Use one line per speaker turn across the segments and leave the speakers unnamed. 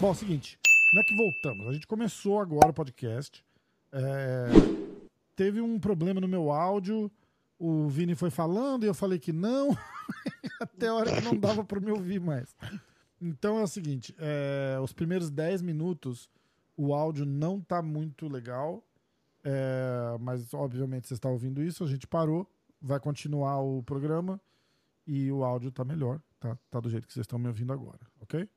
Bom, é o seguinte, não é que voltamos. A gente começou agora o podcast. É, teve um problema no meu áudio. O Vini foi falando e eu falei que não. Até a hora que não dava para me ouvir mais. Então é o seguinte: é, os primeiros 10 minutos o áudio não tá muito legal. É, mas obviamente você está ouvindo isso, a gente parou, vai continuar o programa e o áudio tá melhor, tá, tá do jeito que vocês estão me ouvindo agora, ok?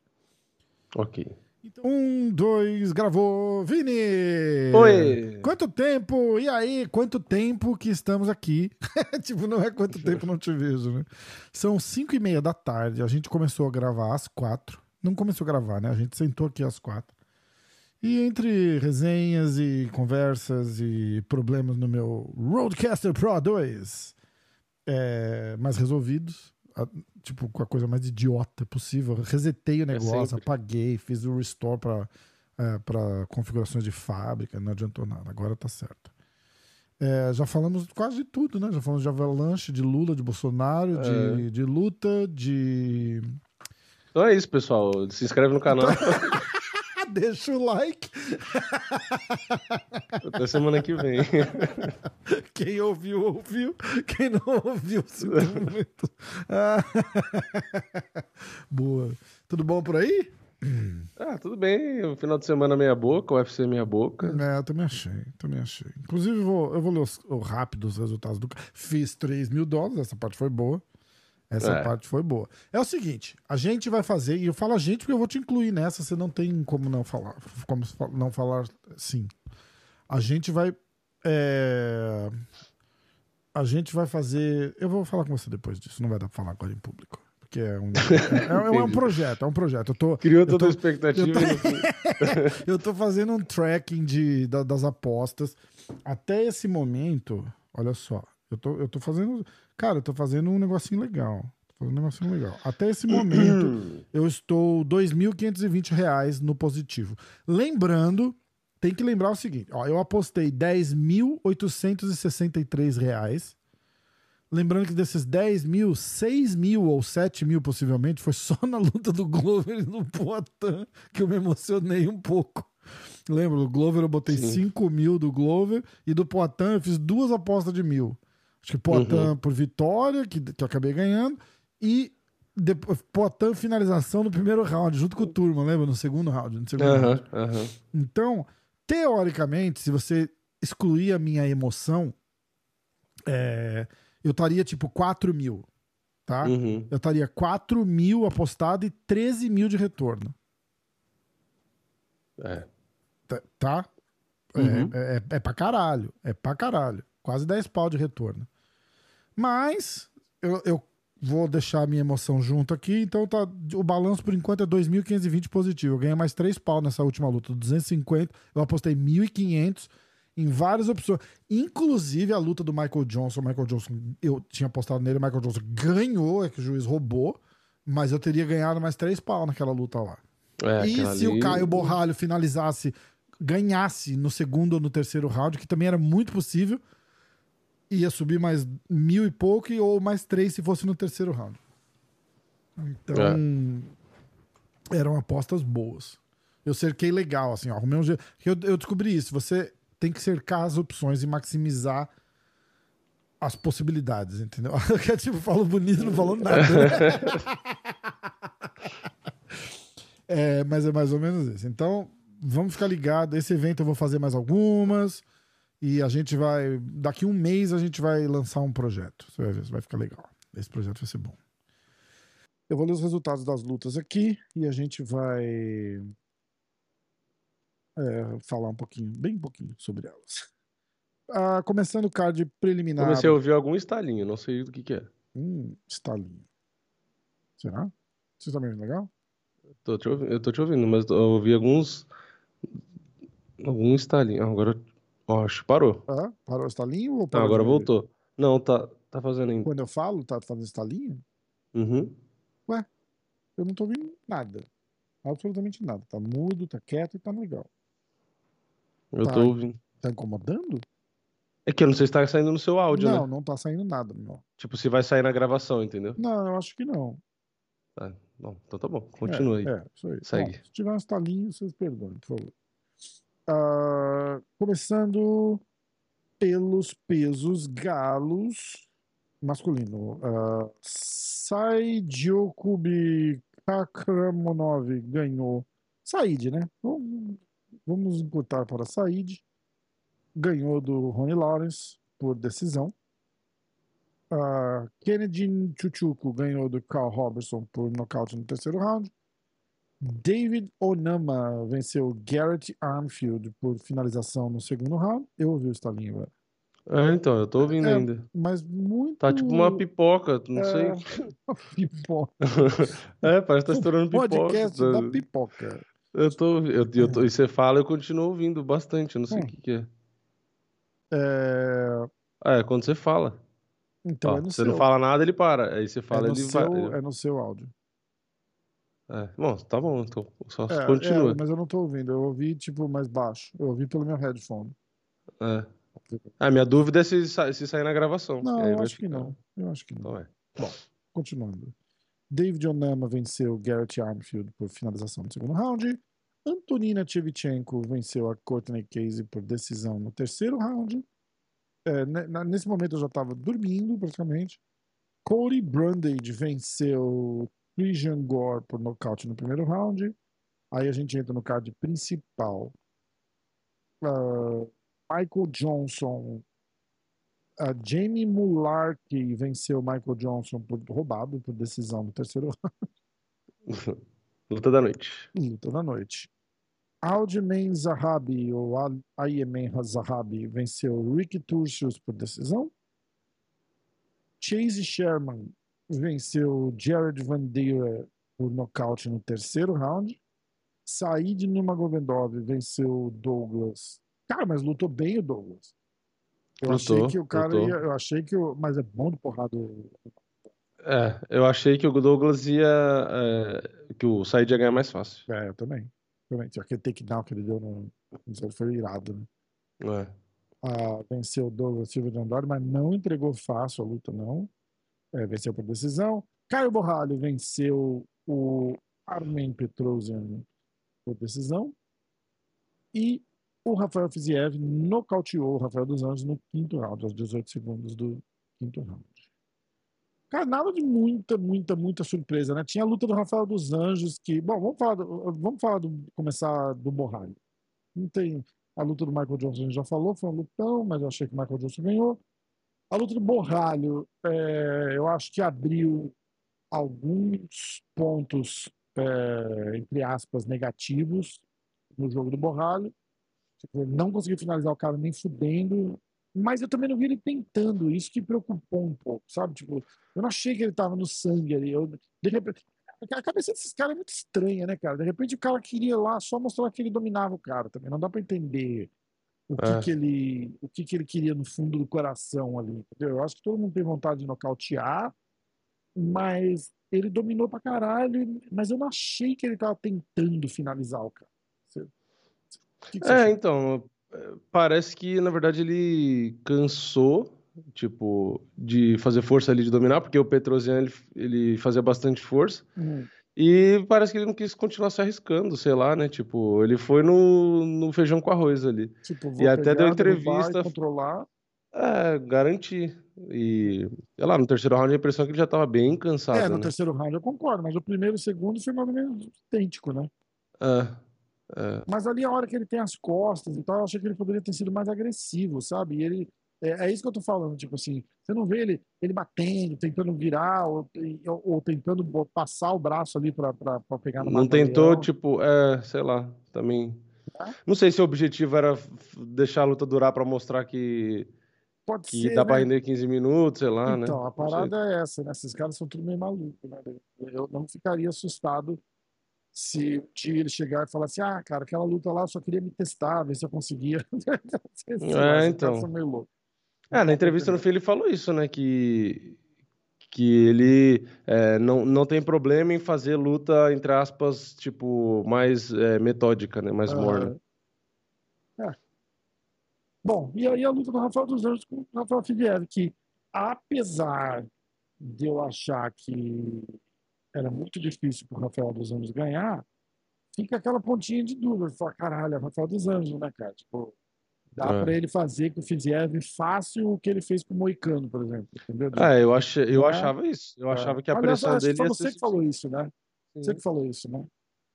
Ok.
Então, um, dois, gravou. Vini!
Oi!
Quanto tempo? E aí, quanto tempo que estamos aqui? tipo, não é quanto tempo não te vejo, né? São cinco e meia da tarde, a gente começou a gravar às quatro. Não começou a gravar, né? A gente sentou aqui às quatro. E entre resenhas e conversas e problemas no meu Roadcaster Pro 2, é, mais resolvidos, a- tipo, com a coisa mais idiota possível, resetei o negócio,
sempre.
apaguei, fiz o restore para para configurações de fábrica, não adiantou nada, agora tá certo. É, já falamos quase de tudo, né? Já falamos de Avalanche, de Lula, de Bolsonaro, de, de luta, de.
Então é isso, pessoal. Se inscreve no canal.
Deixa o like.
Até semana que vem.
Quem ouviu, ouviu. Quem não ouviu, sinto muito. Ah, Boa. Tudo bom por aí?
Ah, tudo bem. O final de semana meia boca, o UFC meia boca.
É, eu também achei, também achei. Inclusive, eu vou, eu vou ler os, o rápido os resultados do. Fiz 3 mil dólares, essa parte foi boa. Essa
É.
parte foi boa. É o seguinte, a gente vai fazer, e eu falo a gente porque eu vou te incluir nessa, você não tem como não falar. Como não falar sim. A gente vai. é, A gente vai fazer. Eu vou falar com você depois disso, não vai dar pra falar agora em público. Porque é um, é, é um
Entendi.
projeto, é um projeto. Eu tô,
Criou toda a expectativa.
eu tô- eu tô fazendo um tracking de, da- das apostas. Até esse momento, olha só, eu tô, eu tô fazendo. Cara, eu tô fazendo um negocinho legal. Tô fazendo um negocinho legal. Até esse momento, eu estou 2.520 reais no positivo. Lembrando, tem que lembrar o seguinte: ó, eu apostei 10.863 reais. Lembrando que desses 10 mil, 6 mil ou 7 mil possivelmente foi só na luta do Glover e no Poitin que eu me emocionei um pouco. Lembra, do Glover eu botei
Sim.
5 mil do Glover e do Poitin eu fiz duas apostas de mil. Acho que Poitin
Uhum.
por vitória, que, que eu acabei ganhando, e depois, Poitin finalização no primeiro round, junto com o Turma, lembra? No segundo round. No segundo
Aham,
round.
aham.
Então, teoricamente, se você excluir a minha emoção, é, eu estaria tipo 4 mil, tá?
Uhum.
Eu estaria 4 mil apostado e 13 mil de retorno,
É.
tá- tá? É-
Uhum.
É, é, é pra caralho, é pra caralho. Quase 10 pau de retorno. Mas, eu, eu vou deixar a minha emoção junto aqui, então tá, o balanço por enquanto é 2.520 positivo. Eu ganhei mais 3 pau nessa última luta, 250. Eu apostei 1.500 em várias opções. Inclusive a luta do Michael Johnson. O Michael Johnson, eu tinha apostado nele, o Michael Johnson ganhou, é que o juiz roubou. Mas eu teria ganhado mais 3 pau naquela luta lá.
É,
E se o
ali-
Caio Borralho finalizasse, ganhasse no segundo ou no terceiro round, que também era muito possível, ia subir mais mil e pouco ou mais três se fosse no terceiro round. Então, eram apostas boas. Eu cerquei legal, assim, ó, arrumei um jeito. Eu, eu descobri isso. Você tem que cercar as opções e maximizar as possibilidades, entendeu? Que é tipo, falo bonito, não falou nada. né? É, mas é mais ou menos isso. Então, vamos ficar ligado. Esse evento eu vou fazer mais algumas. E a gente vai. Daqui um mês a gente vai lançar um projeto. Você vai ver, vai ficar legal. Esse projeto vai ser bom. Eu vou ler os resultados das lutas aqui e a gente vai é, falar um pouquinho, bem pouquinho sobre elas. Ah, começando o card preliminar.
Comecei a ouvir algum estalinho, não sei do que que é.
Hum, estalinho. Será? Você está me ouvindo legal?
Tô te ouvindo, eu tô te ouvindo, mas eu ouvi alguns. Algum estalinho. Agora. Acho parou.
Ah, parou o estalinho ou parou de
agora
ouvir?
voltou. Não, tá, tá fazendo ainda.
Quando eu falo, tá fazendo estalinho?
Uhum.
Eu não tô ouvindo nada. Absolutamente nada. Tá mudo, tá quieto e tá legal.
Eu
Tá.
tô ouvindo.
Tá incomodando?
É que eu não sei se tá saindo no seu áudio,
não,
né?
não tá saindo nada, meu.
Tipo, se vai sair na gravação, entendeu?
Não, eu acho que não.
Tá. Não, então tá bom. Continua aí.
É, é, isso aí.
Segue.
Bom, se tiver uns talinhos, vocês perdoem, por favor. Ah, começando pelos pesos galos masculino. Uh, Saidiokubi Kakramonov ganhou. Said, né? Vamos, vamos encurtar para Said. Ganhou do Ronnie Lawrence por decisão. Uh, Kennedy Chuchuko ganhou do Carl Robertson por nocaute no terceiro round. David Onama venceu Garrett Armfield por finalização no segundo round. Eu ouvi o estalinho agora.
É, então, eu tô ouvindo
É,
ainda.
Mas muito.
Tá tipo uma pipoca, não
É,
sei.
pipoca.
É, parece que tá estourando pipoca.
Podcast
tá-
da pipoca.
Eu tô, eu, eu tô, e você fala, eu continuo ouvindo bastante, eu não sei o
Hum.
que que é.
É,
Ah, é quando você fala.
Então
Ó,
é no
você
seu.
não fala nada, ele para. Aí você
é
fala,
no
ele
seu,
vai.
é no seu áudio.
É. Bom, tá bom, então só
É,
continua.
é, mas eu não tô ouvindo. Eu ouvi, tipo, mais baixo. Eu ouvi pelo meu headphone.
É. Ah, minha dúvida é se, se sair na gravação.
Não, eu acho que
ficar.
não. Eu acho que não.
Então é.
Continuando. David Onama venceu Garrett Armfield por finalização no segundo round. Antonina Shevchenko venceu a Courtney Casey por decisão no terceiro round. É, nesse momento eu já estava dormindo praticamente. Cody Brundage venceu Christian Gore por nocaute no primeiro round. Aí a gente entra no card principal. Ah, Michael Johnson a Jamie Mularkey venceu Michael Johnson por roubado por decisão no terceiro
Luta da noite.
luta da noite. Aljamain Zahabi ou Ayemen Zahabi venceu Ricky Turcios por decisão. Chase Sherman venceu Jared Vandeira por nocaute no terceiro round. Said Nurmagomedov venceu Douglas. Cara, mas lutou bem o Douglas. Eu achei
Lutou,
que o cara
lutou.
ia, eu achei que o, mas é bom de porrada.
É, eu achei que o Douglas ia. é, que o Said ia ganhar mais fácil.
É, eu também. também. Aquele takedown que ele deu no, no foi irado, né?
É.
Ah, venceu o Douglas Silva de Andrade, mas não entregou fácil a luta, não. É, venceu por decisão. Caio Borralho venceu o Armen Petrosian por decisão. E o Rafael Fiziev nocauteou o Rafael dos Anjos no quinto round, aos 18 segundos do quinto round. Cara, nada de muita, muita, muita surpresa, né? Tinha a luta do Rafael dos Anjos, que. Bom, vamos falar do, vamos falar do, começar do Borralho. Não tem. A luta do Michael Johnson a gente já falou, foi um lutão, mas eu achei que o Michael Johnson ganhou. A luta do Borralho, é, eu acho que abriu alguns pontos, é, entre aspas, negativos no jogo do Borralho. Ele não conseguiu finalizar o cara nem fudendo. Mas eu também não vi ele tentando, isso que preocupou um pouco, sabe? Tipo, eu não achei que ele tava no sangue ali. Eu, de repente, a cabeça desses caras é muito estranha, né, cara? De repente o cara queria lá só mostrar que ele dominava o cara também. Não dá pra entender o que,
É.
que ele o que, que ele queria no fundo do coração ali, entendeu? Eu acho que todo mundo tem vontade de nocautear, mas ele dominou pra caralho, mas eu não achei que ele tava tentando finalizar o cara. Você- que que você
É, então, parece que na verdade ele cansou, tipo, de fazer força ali de dominar, porque o Petrosian ele, ele fazia bastante força.
Hum.
E parece que ele não quis continuar se arriscando, sei lá, né? Tipo, ele foi no, no feijão com arroz ali.
Tipo, vou
E até deu
e
entrevista-
controlar.
É, garantir. E, sei lá, no terceiro round a impressão é que ele já tava bem cansado,
É, no
né?
terceiro round eu concordo, mas o primeiro e o segundo foi mais ou menos idêntico, né?
É, é.
Mas ali a hora que ele tem as costas e tal, eu achei que ele poderia ter sido mais agressivo, sabe? E ele. É, é isso que eu tô falando, tipo assim, você não vê ele, ele batendo, tentando virar, ou, ou, ou tentando passar o braço ali pra, pra, pra pegar no
Não tentou,
mata-leão.
tipo, é, sei lá, também. Não sei se o objetivo era deixar a luta durar pra mostrar que,
Pode
que
ser,
dá pra
né?
render 15 minutos, sei lá, né?
Então, a parada é essa, né? Esses caras são tudo meio malucos, né? Eu não ficaria assustado se um dia ele chegar e falar assim, ah, cara, aquela luta lá eu só queria me testar, ver se eu conseguia.
É, então.
meio loucos.
É, na entrevista no fim ele falou isso, né? Que, que ele é, não, não tem problema em fazer luta, entre aspas, tipo, mais é, metódica, né? Mais morna.
Aham.
Bom, e aí a luta do Rafael dos Anjos com o Rafael Figueiredo, que apesar de eu achar que era muito difícil para o Rafael dos Anjos ganhar, fica aquela pontinha de dúvida. Fala, caralho, é Rafael dos Anjos, né, cara? Tipo, dá
É.
para ele fazer com o Fiziev fácil o que ele fez com o Moicano, por exemplo. Entendeu?
É, eu, ach... eu
É.
achava isso. Eu
É.
achava que a pressão dele
foi
ia
você
ser
que falou isso, né?
Sim.
Você que falou isso, né?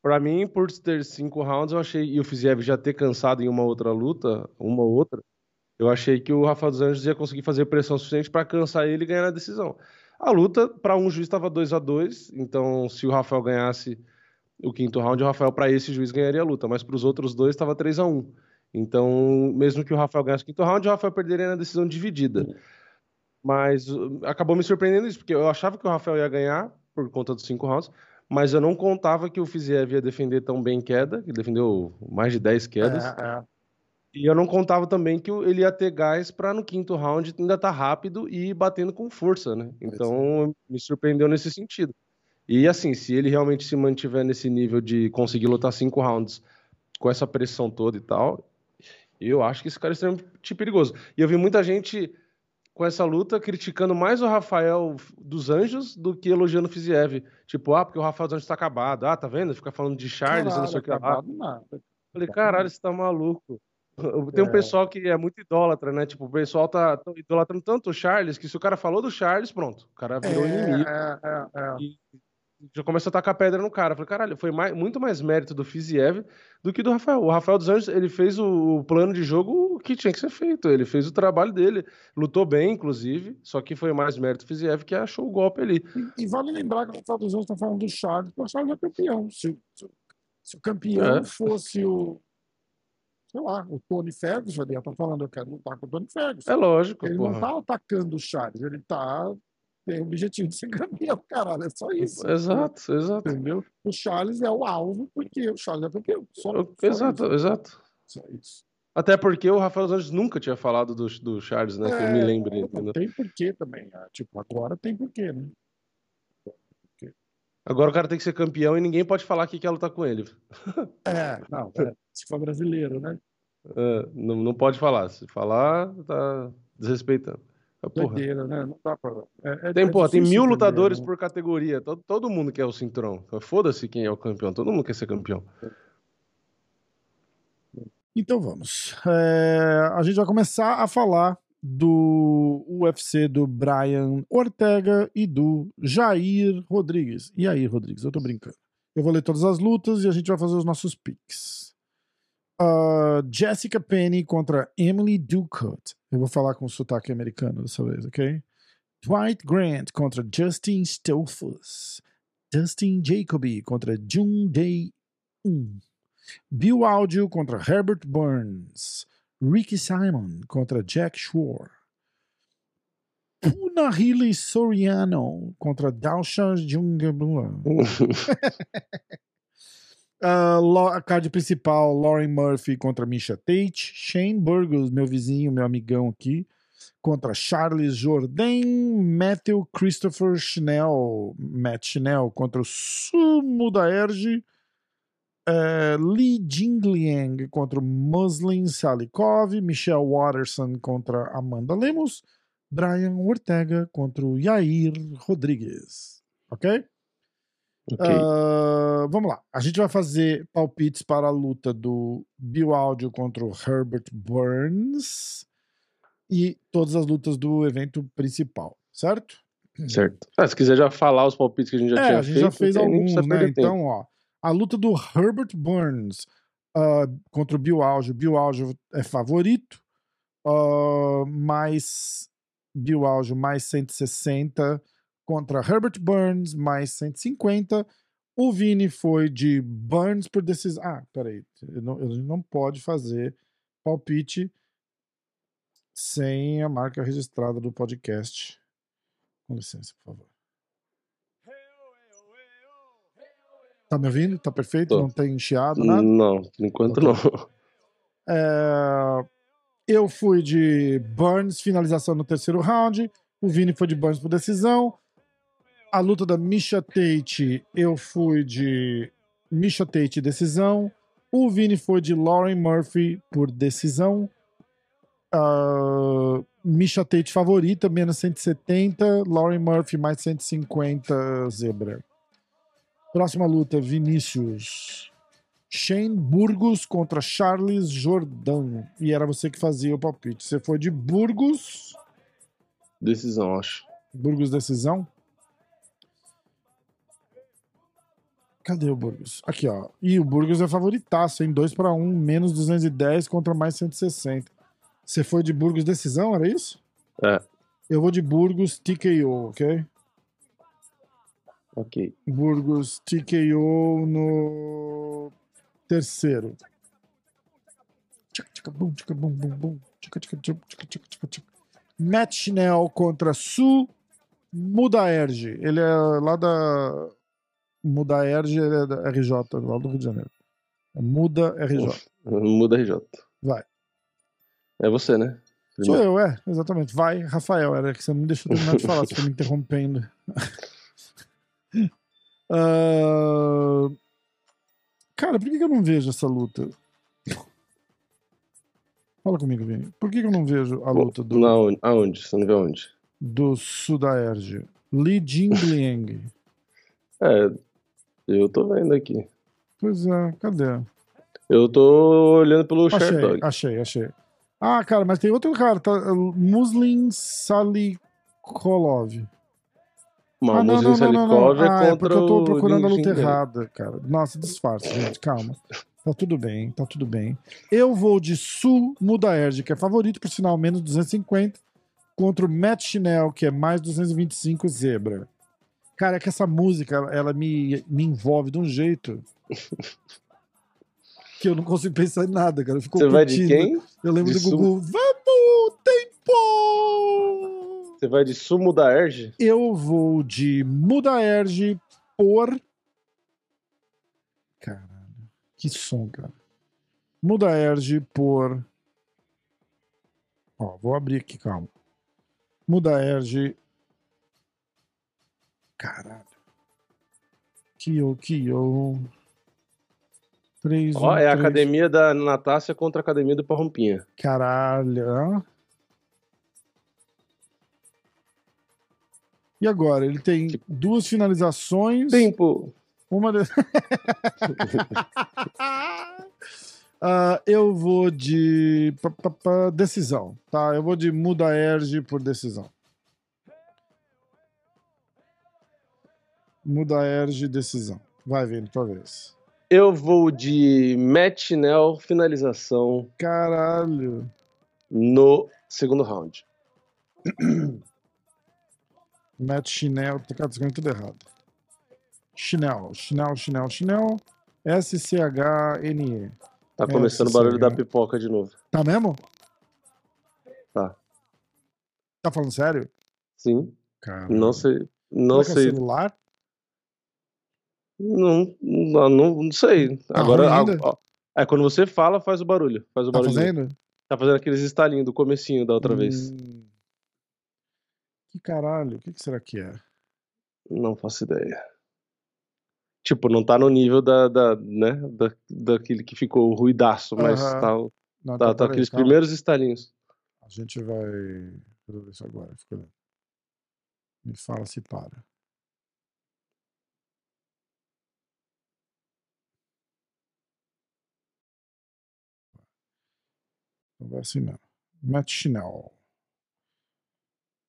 Pra mim, por ter cinco rounds, eu achei, e o Fiziev já ter cansado em uma outra luta, uma ou outra, eu achei que o Rafael dos Anjos ia conseguir fazer pressão suficiente pra cansar ele e ganhar a decisão. A luta, pra um juiz, estava 2 a 2 então se o Rafael ganhasse o quinto round, o Rafael, pra esse juiz, ganharia a luta, mas pros outros dois, estava 3 a 1 Então, mesmo que o Rafael ganhasse o quinto round, o Rafael perderia na decisão dividida. Mas uh, acabou me surpreendendo isso, porque eu achava que o Rafael ia ganhar por conta dos cinco rounds, mas eu não contava que o Fiziev ia defender tão bem queda, que defendeu mais de 10 quedas.
É, é.
E eu não contava também que ele ia ter gás para no quinto round ainda estar rápido e batendo com força, né? Então me surpreendeu nesse sentido. E assim, se ele realmente se mantiver nesse nível de conseguir lutar cinco rounds com essa pressão toda e tal, eu acho que esse cara é extremamente perigoso. E eu vi muita gente com essa luta criticando mais o Rafael dos Anjos do que elogiando o Fiziev. Tipo, ah, porque o Rafael dos Anjos tá acabado. Ah, tá vendo? Fica falando de Charles e não sei o que lá.
nada.
Falei, caralho, você tá maluco. Tem um
É.
pessoal que é muito idólatra, né? Tipo, o pessoal tá idolatrando tanto o Charles que se o cara falou do Charles, pronto, o cara virou inimigo.
É, é, é.
E já começou a tacar pedra no cara. Falei, caralho, foi mais- muito mais mérito do Fiziev do que do Rafael. O Rafael dos Anjos, ele fez o, o plano de jogo que tinha que ser feito. Ele fez o trabalho dele. Lutou bem, inclusive, só que foi mais mérito do Fiziev que achou o golpe ali.
E, e vale lembrar que o Rafael dos Anjos está falando do Charles, porque o Charles é campeão. Se, o- se se o campeão
É.
fosse o, sei lá, o Tony Ferguson, ele ia estar falando, eu quero lutar com o Tony Ferguson.
É lógico,
ele não
porra.
está atacando o Charles, ele está tem o objetivo de ser campeão, caralho, é só isso.
Exato, exato.
Entendeu? O Charles é o alvo, porque o Charles é campeão. Só, só
Exato,
isso.
exato.
Só isso.
Até porque o Rafael dos Anjos nunca tinha falado do, do Charles, né? Que eu me
É,
lembre,
não tem porquê também. ah, Tipo, agora tem porquê, né?
Agora o cara tem que ser campeão e ninguém pode falar que quer lutar com ele.
É, não, é, se for brasileiro, né?
É, não, não pode falar. Se falar, tá desrespeitando. Porra.
Doideira, né? Não dá pra. É, é-
Tem,
é
porra, tem mil lutadores
né?
por categoria. Todo, todo mundo quer o cinturão. Foda-se quem é o campeão. Todo mundo quer ser campeão.
Então vamos. É, a gente vai começar a falar do UFC do Brian Ortega e do Jair Rodrigues. E aí, Rodrigues, eu tô brincando. Eu vou ler todas as lutas e a gente vai fazer os nossos picks. Ah, Jessica Penny contra Emily Ducote. Eu vou falar com sotaque americano dessa vez, ok? Dwight Grant contra Justin Stolfus. Dustin Jacoby contra Jung Dae Un. Bill Audio contra Herbert Burns. Ricky Simon contra Jack Shore. Puna Healy Soriano contra Dalsha Jungabua. Lo- a card principal, Lauren Murphy contra Misha Tate. Shane Burgos, meu vizinho, meu amigão aqui, contra Charles Jourdain. Matthew Christopher Schnell, Matt Schnell contra o Sumo da Erge. Eh, Li Jingliang contra Muslin Salikov, Michelle Watterson contra Amanda Lemos, Brian Ortega contra o Yair Rodrigues. Ok?
Ok.
Ah, vamos lá. A gente vai fazer palpites para a luta do Bill Audio contra o Herbert Burns e todas as lutas do evento principal, certo?
certo. Ah, se quiser já falar os palpites que a gente já
é,
tinha
a gente
feito,
já fez alguns, né? Então, ó, a luta do Herbert Burns ah, contra o Bill Audio. Bill Audio é favorito, ah, mais Bill Audio mais 160 contra Herbert Burns mais 150. O Vini foi de Burns por decisão. Ah, peraí. eu não- Ele não pode fazer palpite sem a marca registrada do podcast. Com licença, por favor. Tá me ouvindo? Tá perfeito?
Tô.
Não tem chiado, nada?
Não, por enquanto não.
É, Eu fui de Burns, finalização no terceiro round. O Vini foi de Burns por decisão. A luta da Misha Tate, eu fui de Misha Tate decisão. O Vini foi de Lauren Murphy por decisão. Uh, Misha Tate favorita, menos 170. Lauren Murphy, mais 150 zebra. Próxima luta, Vinícius. Shane Burgos contra Charles Jordan. E era você que fazia o palpite. Você foi de Burgos.
Decisão, acho.
Burgos decisão. Cadê o Burgos? Aqui, ó. E o Burgos é favoritaço, hein? 2 para 1, menos 210 contra mais 160. Você foi de Burgos decisão, era isso?
É.
Eu vou de Burgos TKO, ok?
Ok.
Burgos TKO no terceiro. Matt Schnell contra Su Mudaerge. Ele é lá da. Mudaerge, ele é da RJ, lá do Rio de Janeiro. É Muda RJ.
Muda RJ.
Vai.
É você, né?
Sou eu, é, exatamente. Vai, Rafael, era que você não me deixou terminar de falar, você foi me interrompendo. uh... Cara, por que, que eu não vejo essa luta? Fala comigo, Vini. Por que, que eu não vejo a luta do.
Na, aonde? Você não vê onde?
Do Sudaerge. Li Jingliang.
é, eu tô vendo aqui.
Pois é, cadê?
Eu tô olhando pelo
achei,
Sherdog.
Achei, achei. Ah, cara, mas tem outro cara, tá? Muslim Salikolov.
Uma
ah, não,
Muslim
não, não, não,
Salikov
não.
é
Ah, é
contra
porque eu tô procurando a luta errada, cara. Nossa, disfarce, gente, calma. Tá tudo bem, tá tudo bem. Eu vou de Su Mudaerge, que é favorito, por sinal, menos 250, contra o Matt Schnell, que é mais 225 zebra. Cara, é que essa música, ela, me, me envolve de um jeito que eu não consigo pensar em nada, cara. Eu fico
Você vai de quem?
Eu lembro
De
do
Su-
Gugu. Vamos, tempo!
Você vai de Sumo da Erge?
Eu vou de Mudaerge por. Caralho, que som, cara. Mudaerge por. Ó, vou abrir aqui, calma. Mudaerge. Caralho. Kyo, Kyo. 3,
Ó, é a academia da Natácia contra a academia do Parrompinha.
Caralho. E agora? Ele tem duas finalizações.
Tempo.
Uma de... Ah, eu vou de decisão, tá? Eu vou de muda Erge por decisão. Muda Erge decisão. Vai vendo tua vez.
Eu vou de Matt Schnell, finalização
Caralho.
no segundo round.
Matt Chinel, cara, tô escrevendo tudo errado. Chinel, Chinel, Chinel, Chinel. S-C-H-N-E.
Tá
É,
começando o barulho da pipoca de novo.
Tá mesmo?
Tá.
Tá falando sério?
Sim.
Cara.
Não sei. Não
que é
sei.
celular?
Não, não, não, sei.
Tá
Agora, ó, é quando você fala, faz o barulho. Faz o
Tá
barulho.
fazendo?
Tá fazendo aqueles estalinhos do comecinho da outra vez.
Hum. Que caralho, o que, que será que é?
Não faço ideia. Tipo, não tá no nível da, da né, da, daquele que ficou ruidaço, mas tá,
Não,
tá,
então,
tá
peraí,
aqueles
calma.
primeiros estalinhos.
A gente vai resolver isso agora. Fica. Me fala se para. Vai assim mesmo. Matt Schnell.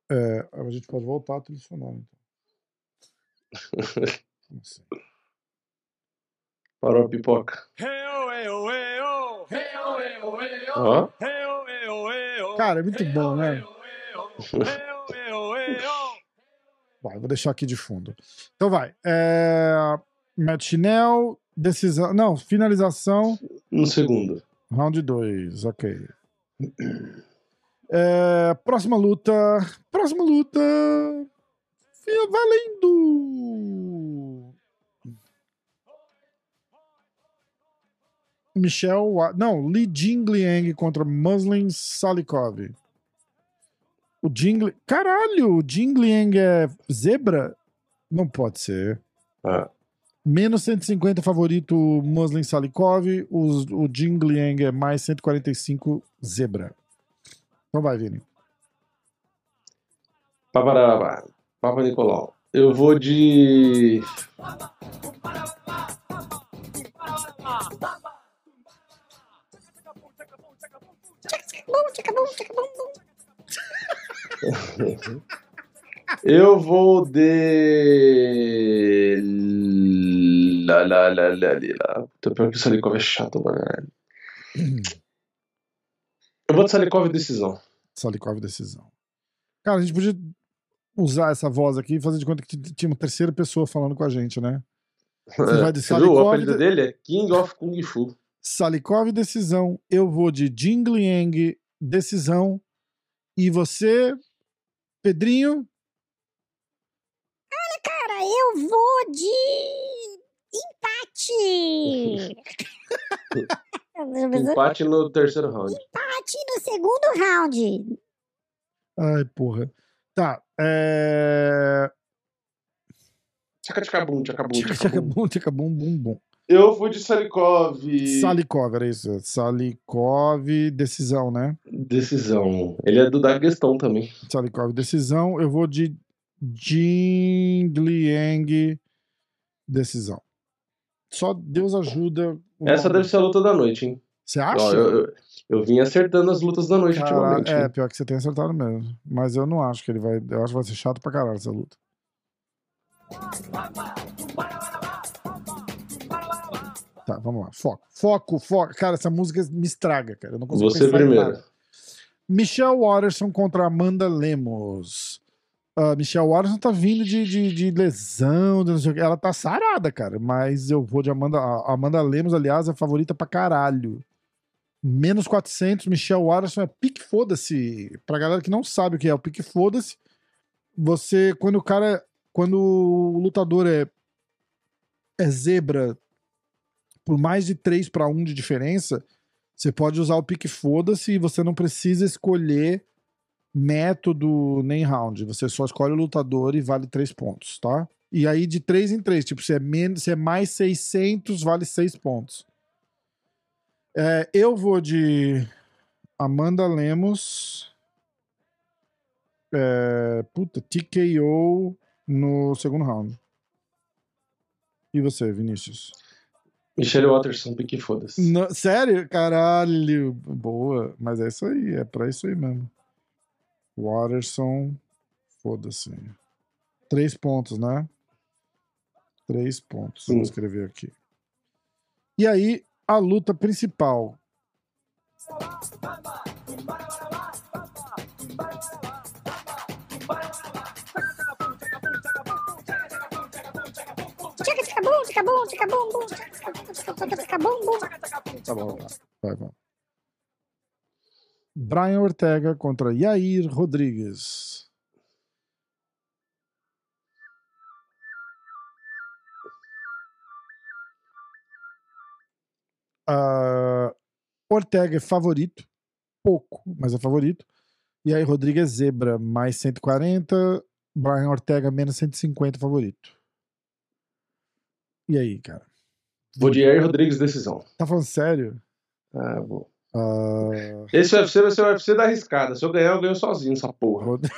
É, a gente pode voltar a trilha sonora, então. Como assim?
Parou a pipoca. Ó,
Cara, é muito bom, né? Vai, vou deixar aqui de fundo. Então vai. É... Matt Schnell, decisão. Não, finalização.
no segundo.
Round 2, ok. É, próxima luta. Próxima luta. Valendo! Michel. Não, Li Jingliang contra Muslim Salikov. O Jingli. Caralho, o Jingliang é zebra? Não pode ser.
Ah,
Menos 150 favorito Muslim Salikov. Os- o Jingliang é mais 145 zebra. Então vai, Vini.
Paparabá. Papa Nicolau. Eu vou de. Eu vou de. Lá, lá, lá, lá, lá. Tô pior que o Salikov é chato, mano. Eu vou de Salikov decisão.
Salikov decisão. Cara, a gente podia usar essa voz aqui e fazer de conta que tinha uma terceira pessoa falando com a gente, né? Você vai de
Você viu? O
Salikov,
apelido
de-
dele é King of Kung Fu.
Salikov decisão. Eu vou de Jing Liang decisão. E você, Pedrinho?
Eu vou de empate. empate
Empate no terceiro round.
no segundo round.
Ai, porra. Tá. É...
Tchacabum,
Tchaca, tchaca,
tchacabum.
bum, bum.
Eu vou de Salikov.
Salikov, era isso. Salikov, decisão, né?
Decisão. Ele é do Daguestão também.
Salikov, decisão. Eu vou de Jing Liang, decisão. Só Deus ajuda.
Essa deve ser a luta da noite, hein?
Você
Ó,
acha?
eu, eu, eu vim acertando as lutas da noite
Cara,
ultimamente.
é,
né?
pior que você tem acertado mesmo. Mas eu não acho que ele vai. Eu acho que vai ser chato pra caralho essa luta. Tá, vamos lá. Foco. Foco, foco. Cara, essa música me estraga, cara. Eu não consigo
Você primeiro.
Michelle Watterson contra Amanda Lemos. A Michelle Watterson tá vindo de, de, de lesão, de não sei o quê. ela tá sarada, cara. Mas eu vou de Amanda. A Amanda Lemos, aliás, é favorita pra caralho. Menos 400, Michelle Watterson é pique foda-se. Pra galera que não sabe o que é o pique foda-se, você, quando o cara, quando o lutador é, é zebra por mais de 3 para 1 de diferença, você pode usar o pique foda-se e você não precisa escolher método nem round. Você só escolhe o lutador e vale 3 pontos, tá? E aí de 3 em 3, tipo, se é, menos, se é mais 600, vale 6 pontos. É, eu vou de Amanda Lemos. É, puta, TKO no segundo round. E você, Vinícius?
Michelle Watterson, pique foda-se.
Sério? Caralho. Boa. Mas é isso aí. É pra isso aí mesmo. Waterson. Foda-se. Três pontos, né? Três pontos. Vou
Sim.
escrever aqui. E aí, a luta principal. Tá bom. Vai, vamos. Brian Ortega contra Yair Rodrigues. Ah, Ortega é favorito, pouco, mas é favorito. E aí Rodrigues é zebra, mais 140. Brian Ortega, menos 150, favorito. E aí, cara?
Vou de Jair Rodrigues, decisão.
Tá falando sério?
Ah, vou.
Ah,
Esse UFC vai ser o UFC da arriscada. Se eu ganhar, eu ganho sozinho essa porra.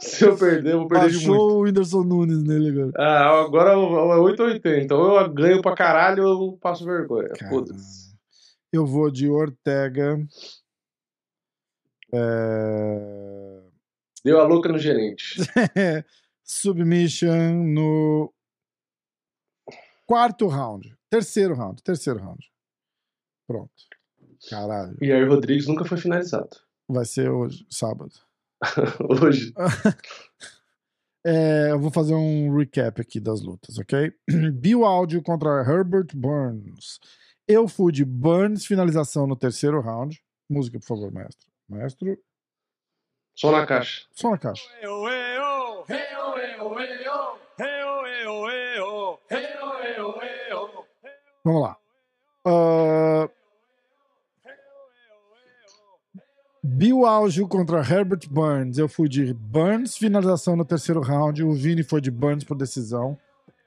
Se eu perder, eu vou perder de muito.
O Whindersson Nunes nele agora.
Ah, agora é 880. Ou eu ganho pra caralho eu passo vergonha.
Eu vou de Ortega. É...
Deu a louca no gerente.
Submission no quarto round. Terceiro round. Terceiro round. Pronto. Caralho.
E Jair Rodrigues nunca foi finalizado.
Vai ser hoje, sábado.
Hoje.
É, eu vou fazer um recap aqui das lutas, ok? Bill Audio contra Herbert Burns. Eu fui de Burns, finalização no terceiro round. Música, por favor, maestro. Maestro,
Só na caixa.
só na caixa. Vamos lá. Ah, Bill Algio contra Herbert Burns. Eu fui de Burns, finalização no terceiro round. O Vini foi de Burns por decisão.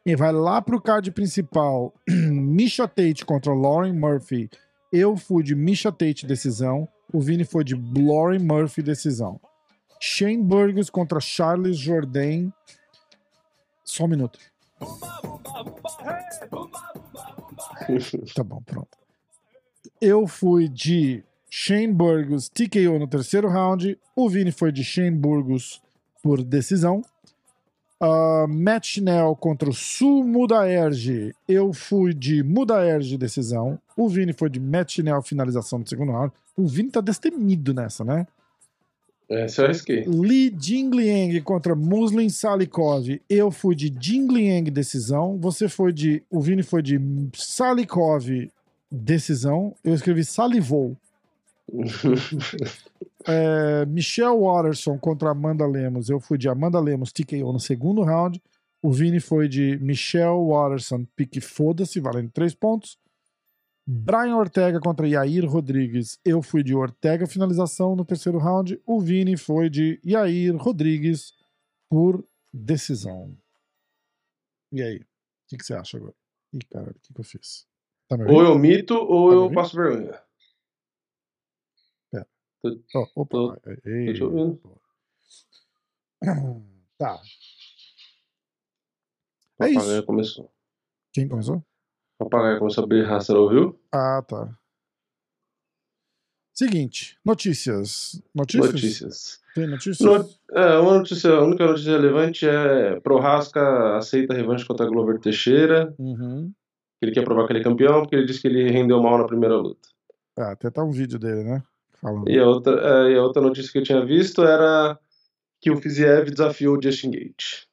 E vai lá pro card principal. Misha Tate contra Lauren Murphy. Eu fui de Misha Tate, decisão. O Vini foi de Lauren Murphy, decisão. Shane Burgos contra Charles Jourdain. Só um minuto. Tá bom, pronto. Eu fui de Shane Burgos TKO no terceiro round. O Vini foi de Shane Burgos por decisão. Uh, Matt Schnell contra o Su Mudaerge. Eu fui de Mudaerge decisão. O Vini foi de Matt Schnell finalização no segundo round. O Vini tá destemido nessa, né?
Essa eu risquei.
Li Jingliang contra Muslim Salikov. Eu fui de Jingliang decisão. Você foi de. O Vini foi de Salikov decisão. Eu escrevi salivou. É, Michelle Watterson contra Amanda Lemos. Eu fui de Amanda Lemos, TKO no segundo round. O Vini foi de Michelle Watterson, pique foda-se, valendo três pontos. Brian Ortega contra Yair Rodrigues. Eu fui de Ortega finalização no terceiro round. O Vini foi de Yair Rodrigues por decisão. E aí? O que, que você acha agora? Ih, cara, o que, que eu fiz? Tá
Ou eu mito ou
Tá
eu passo vergonha.
Ó, opa.
tô-
Ei,
te ouvindo.
Tá. É isso.
começou.
Quem começou?
O papagaio começou a berrar, você ouviu?
Ah, tá. Seguinte, notícias. Notícias?
Notícias.
Tem notícias?
No- É, uma notícia, a única notícia relevante é Prohaska aceita revanche contra Glover Teixeira.
Uhum.
Ele quer provar que ele é campeão, porque ele disse que ele rendeu mal na primeira luta.
Ah, até tá um vídeo dele, né? Falando.
E a outra, é, e a outra notícia que eu tinha visto era que o Fiziev desafiou o Justin Gate.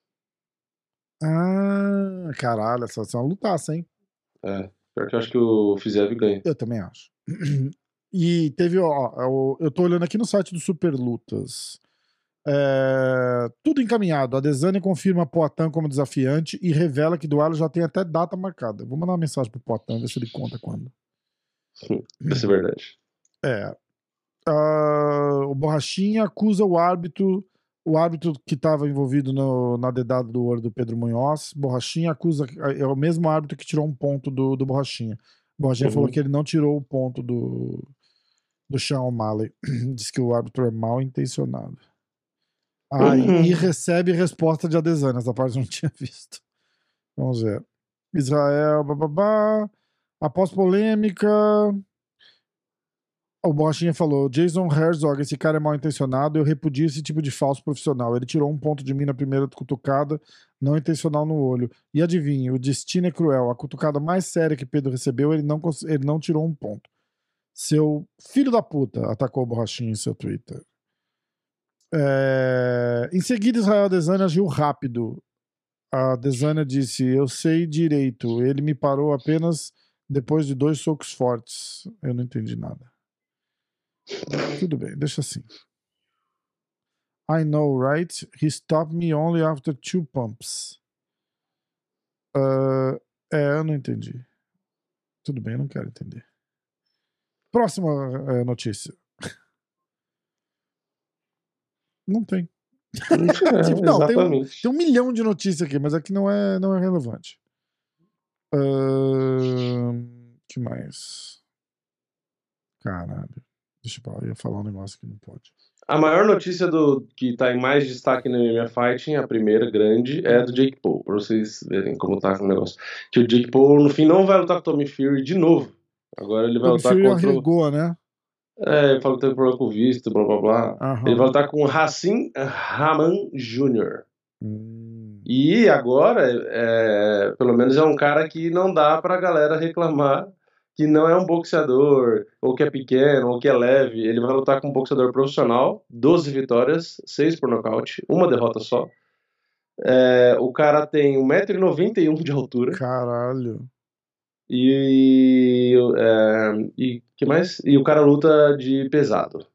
Ah, caralho, essa ser uma lutaça, hein?
É, pior que eu acho que o Fiziev ganha.
Eu também acho. E teve, ó, eu, eu tô olhando aqui no site do Super Lutas. É, tudo encaminhado. A Desane confirma Poatan como desafiante e revela que duelo já tem até data marcada. Vou mandar uma mensagem pro Poatan, ver se ele conta quando.
Isso é verdade.
É. Ah, o Borrachinha acusa o árbitro, o árbitro que estava envolvido no- na dedada do ouro do Pedro Munhoz. Borrachinha acusa, é o mesmo árbitro que tirou um ponto do, do Borrachinha. Borrachinha
Uhum.
falou que ele não tirou o ponto do, do Sean O'Malley. Diz que o árbitro é mal intencionado. Ah, e-
Uhum.
recebe resposta de Adesanya. Essa parte eu não tinha visto. Vamos ver. Israel, bababá. Após polêmica, o Borrachinha falou: Jason Herzog, esse cara é mal intencionado, eu repudio esse tipo de falso profissional. Ele tirou um ponto de mim na primeira cutucada, não intencional no olho. E adivinhe, o destino é cruel. A cutucada mais séria que Pedro recebeu, ele não, ele não tirou um ponto. Seu filho da puta, atacou o Borrachinha em seu Twitter. É, Em seguida, Israel Adesanya agiu rápido. A Adesanya disse: Eu sei direito. Ele me parou apenas depois de dois socos fortes. Eu não entendi nada. Tudo bem, deixa assim. I know, right? He stopped me only after two pumps. Ah, é, eu não entendi. Tudo bem, não quero entender. Próxima eh, notícia. Não tem.
É,
Não, tem um-. Tem um milhão de notícias aqui, mas aqui não é, não é relevante. Ahn, que mais? Caralho. Deixa eu eu ia falar um negócio que não pode.
A maior notícia do que tá em mais destaque no MMA Fighting, a primeira grande, é a do Jake Paul, pra vocês verem como tá o negócio. Que o Jake Paul, no fim, não vai lutar com o Tommy Fury de novo. Agora ele vai
O
lutar
Fury
contra
arregou, né?
É, ele falou que teve problema com o visto, blá blá blá.
Aham.
Ele vai lutar com o Hassim Rahman Jr.
Hum.
E agora, é, pelo menos é um cara que não dá pra galera reclamar que não é um boxeador, ou que é pequeno, ou que é leve. Ele vai lutar com um boxeador profissional, 12 vitórias, 6 por nocaute, uma derrota só. É, o cara tem 1,91m de altura
Caralho.
e, é, e que mais? E o cara luta de pesado.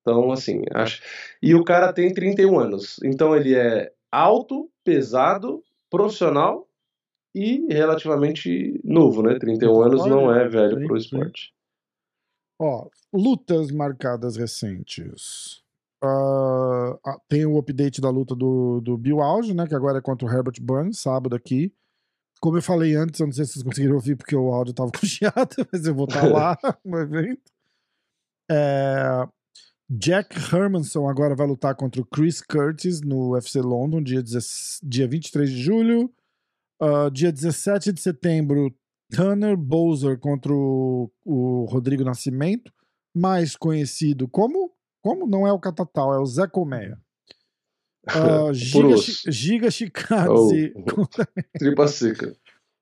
Então, assim, acho. E o cara tem 31 anos. Então ele é alto, pesado, profissional e relativamente novo, né? 31 anos não é velho pro
sim.
esporte.
Ó, lutas marcadas recentes. Ah, tem o update da luta do, do Bill Alge, né? Que agora é contra o Herbert Burns, sábado aqui. Como eu falei antes, eu não sei se vocês conseguiram ouvir porque o áudio tava com chiado, mas eu vou estar lá no evento. É, Jack Hermanson agora vai lutar contra o Chris Curtis no UFC London, dia, 10 dia 23 de julho. Uh, dia 17 de setembro, Tanner Bowser contra o, o Rodrigo Nascimento, mais conhecido como. Como? Não é o Catatal, é o Zé Colmeia. Uh, Giga. Giga Chikadze
Oh. Tripa seca.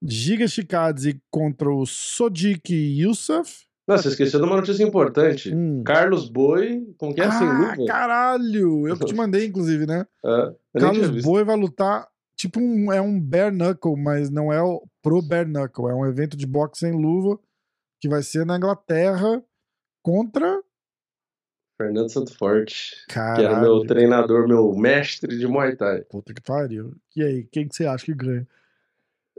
Giga Chikadze contra o Sodiq Yusuf.
Não, você esqueceu de uma notícia importante.
Hum.
Carlos Boi, como que é sem
ah,
luva?
caralho! Eu que te mandei, inclusive, né?
É,
Carlos. Boi vai lutar. Tipo, um, é um bare knuckle, mas não é o pro bare knuckle. É um evento de boxe sem luva que vai ser na Inglaterra contra.
Fernando Santo Forte, que era meu treinador, meu mestre de Muay Thai.
Puta que pariu. E aí, quem que você acha que ganha?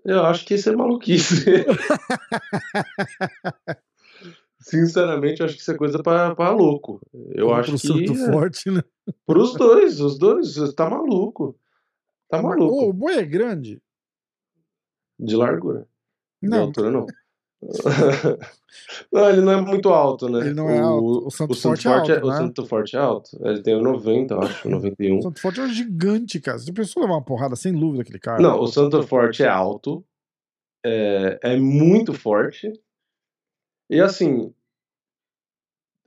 Eu acho que isso é maluquice. Sinceramente, eu acho que isso é coisa pra, pra louco. Eu acho
o Santo
que. é,
Forte, né?
Pros dois, os dois, tá maluco. Tá maluco.
ô, o boi é grande?
De largura. De
Não,
altura, não. não, ele não é muito alto, né?
Ele não é alto. O Santo Forte é alto,
O
né?
Santo Forte é alto. Ele tem 90, eu acho, 91.
o Santo Forte é um gigante, cara. Você pensou levar uma porrada sem luva daquele cara?
Não, o Santo Forte é alto, é, é muito forte. E assim,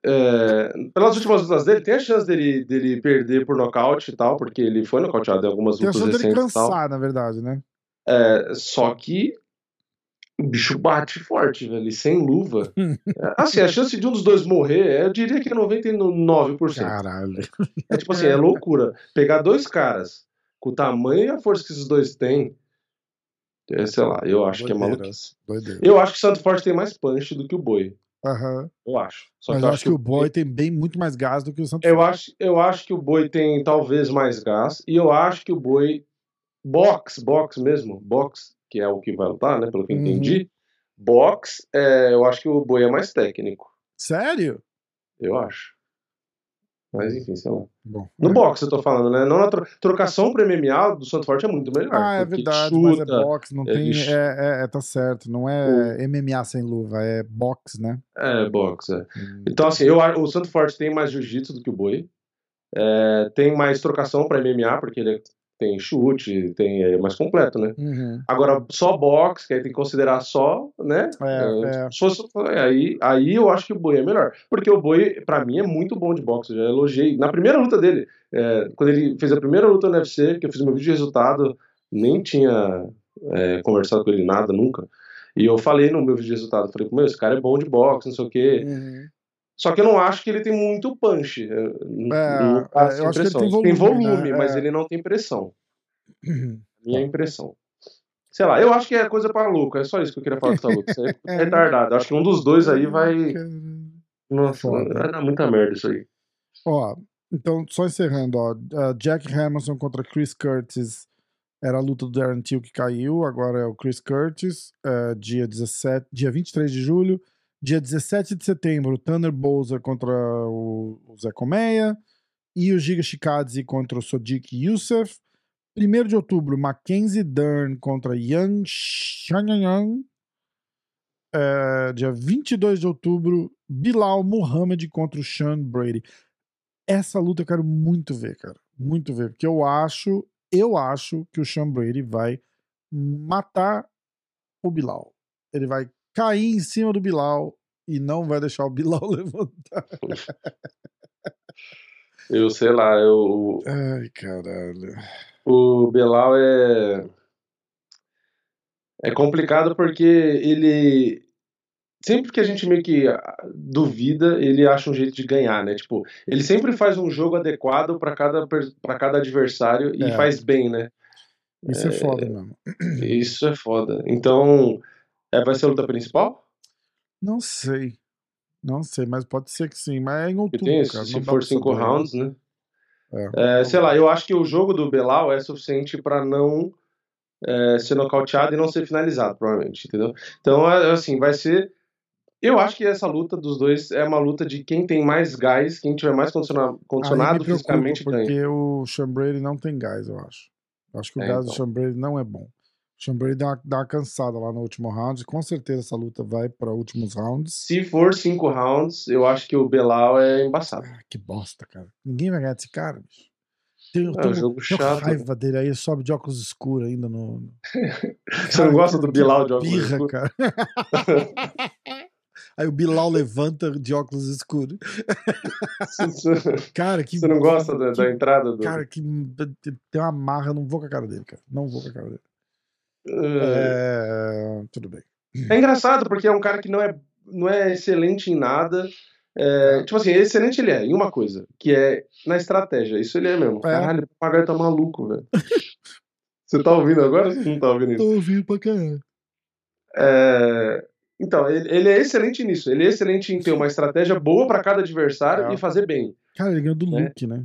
é, pelas últimas lutas dele, tem a chance dele, dele perder por nocaute e tal, porque ele foi nocauteado em algumas
Tem a
lutas
chance dele
recentes
cansar, na verdade, né?
É, só que o bicho bate forte, velho, sem luva. Assim, a chance de um dos dois morrer, eu diria que é 99%.
Caralho.
É tipo assim, é loucura. Pegar dois caras com o tamanho e a força que esses dois têm, é, sei lá, eu acho que é maluquice.
Doideira.
Eu acho que o Santo Forte tem mais punch do que o Boi.
Aham.
Eu acho. Só
Mas
que
eu acho que o Boy tem bem muito mais gás do que o Santo
Eu acho, eu acho que o Boi tem talvez mais gás. E eu acho que o Boi. Box, box mesmo. Box, que é o que vai lutar, né? Pelo que eu
Uhum.
entendi. Box, é, eu acho que o Boi é mais técnico.
Sério?
Eu acho. Mas enfim, sei lá.
Bom.
No
é.
boxe eu tô falando, né? Não na tro- trocação pro MMA do Santo Forte é muito melhor.
Ah, é verdade, mas é
chuta,
boxe, não
é
tem.
bicho.
É, é, é, tá certo. Não é MMA sem luva, é boxe, né?
É, boxe, é.
Hum.
Então, assim, eu, o Santo Forte tem mais jiu-jitsu do que o Boi. É, tem mais trocação pra MMA, porque ele tem chute, tem, é mais completo, né?
Uhum.
Agora, só boxe, que aí tem que considerar só, né?
É, é.
Se fosse- é, aí, aí eu acho que o Boi é melhor. Porque o Boi, pra mim, é muito bom de boxe. Eu já elogiei. Na primeira luta dele, é, quando ele fez a primeira luta no UFC, que eu fiz meu vídeo de resultado, nem tinha é, conversado com ele nada, nunca. E eu falei no meu vídeo de resultado, falei, meu, esse cara é bom de boxe, não sei o quê.
Uhum.
Só que eu não acho que ele tem muito punch. É, não dá essa
eu acho que ele
impressão.
tem volume, né?
mas
É.
ele não tem pressão. Minha impressão. Sei lá, eu acho que é coisa pra louco. É só isso que eu queria falar. Isso aí é
É.
retardado. Acho que um dos dois aí vai. Nossa, vai dar muita merda isso aí.
Ó, então, só encerrando, ó. Jack Hamilton contra Chris Curtis era a luta do Darren Till que caiu, agora é o Chris Curtis, uh, dia 17, dia 23 de julho. Dia 17 de setembro, Tanner Bowser contra o, Zé Colmeia. E o Giga Chikadze contra o Sodiq Youssef. 1 de outubro, Mackenzie Dern contra Yang Shanyang. É, dia 22 de outubro, Bilal Muhammad contra o Sean Brady. Essa luta eu quero muito ver, cara. Muito ver. Porque eu acho, eu acho que o Sean Brady vai matar o Bilal. Ele vai cair em cima do Bilal e não vai deixar o Bilal levantar.
Eu sei lá, eu,
Ai, caralho.
o Belal é. É complicado porque ele. Sempre que a gente meio que ah, duvida, ele acha um jeito de ganhar, né? Tipo, ele sempre faz um jogo adequado pra cada, para cada adversário e
É.
faz bem, né?
Isso é, foda mesmo.
Isso é foda. Então, é, vai ser a luta principal?
Não sei. Não sei, mas pode ser que sim. Mas é em
Porque
outubro,
tem,
cara.
se for cinco
saber.
rounds, né?
É.
É, sei lá, eu acho que o jogo do Belal é suficiente pra não é, ser nocauteado e não ser finalizado, provavelmente, entendeu? Então, é, assim, vai ser. Eu acho que essa luta dos dois é uma luta de quem tem mais gás, quem tiver mais condiciona-
Aí me
condicionado fisicamente ganha.
porque o Sean Brady não tem gás, eu acho. Eu acho que o
É,
gás do
então.
Sean Brady não é bom. Sean Brady dá uma, dá uma cansada lá no último round. Com certeza essa luta vai para últimos rounds.
Se for cinco rounds, eu acho que o Belal é embaçado.
Ah, que bosta, cara. Ninguém vai ganhar desse cara, bicho. Tem,
É um jogo
tenho
chato.
raiva dele aí, sobe de óculos escuros ainda no.
Você não gosta do Bilal de óculos
birra,
escuros?
cara. Aí o Bilal levanta de óculos escuros. Cara, que.
Você não gosta da,
que-
da entrada do.
Cara, que tem uma marra, não vou com a cara dele, cara. Não vou com a cara dele.
É...
É, Tudo bem.
é engraçado, porque é um cara que não é, não é excelente em nada. É, tipo assim, excelente ele é em uma coisa, que é na estratégia. Isso ele é mesmo. Caralho, o papagaio tá maluco, velho. Você tá ouvindo agora ou você não tá ouvindo isso?
Tô ouvindo pra caralho.
É, Então, ele, ele é excelente nisso. Ele é excelente em ter uma estratégia boa pra cada adversário
É.
e fazer bem.
Cara, ele ganhou do
É.
Luke, né?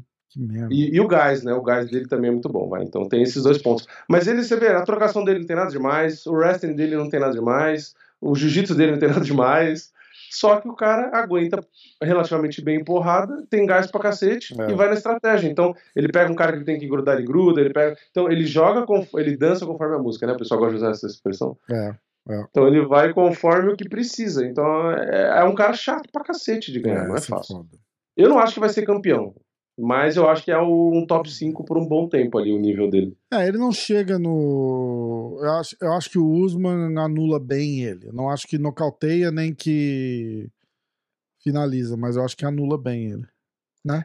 E, e o gás, né? O gás dele também é muito bom, vai. Então tem esses dois pontos. Mas ele, você vê, a trocação dele não tem nada demais, o wrestling dele não tem nada demais, o jiu-jitsu dele não tem nada demais. Só que o cara aguenta relativamente bem porrada, tem gás pra cacete
É.
e vai na estratégia. Então, ele pega um cara que ele tem que grudar, ele gruda, ele pega. Então, ele joga, conf- ele dança conforme a música, né? O pessoal gosta de usar essa expressão.
É.
Então, ele vai conforme o que precisa. Então, é, é um cara chato pra cacete de ganhar, não é fácil. Eu não acho que vai ser campeão. Mas eu acho que é um top 5 por um bom tempo ali, o nível dele.
É, ele não chega no. Eu acho, eu acho que o Usman anula bem ele. Eu não acho que nocauteia nem que finaliza, mas eu acho que anula bem ele.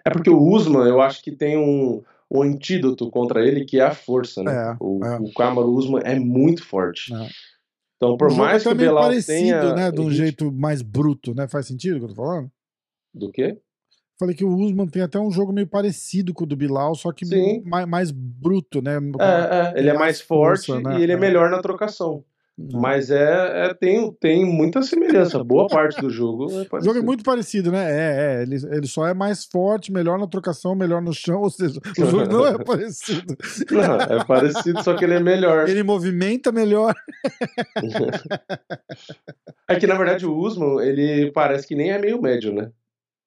É porque o Usman, eu acho que tem um, um antídoto contra ele, que é a força, né?
É,
o,
é.
o Usman é muito forte.
É.
Então, por
o
mais que
até
o Belal
parecido,
tenha...
né? De um jeito mais bruto, né? Faz sentido o que eu tô falando?
Do quê?
Falei que o Usman tem até um jogo meio parecido com o do Bilal, só que
Sim.
mais, mais bruto, né?
É, é, ele é
mais
mais forte
força, né?
e ele é
É.
melhor na trocação.
Não.
Mas é, é- tem, tem muita semelhança. Boa parte do jogo é
O jogo é muito parecido, né? É, é. Ele, ele só é mais forte, melhor na trocação, melhor no chão. Ou seja, o jogo não é parecido.
Não, é parecido, só que ele é melhor.
Ele movimenta melhor.
É que, na verdade, o Usman, ele parece que nem é meio médio, né?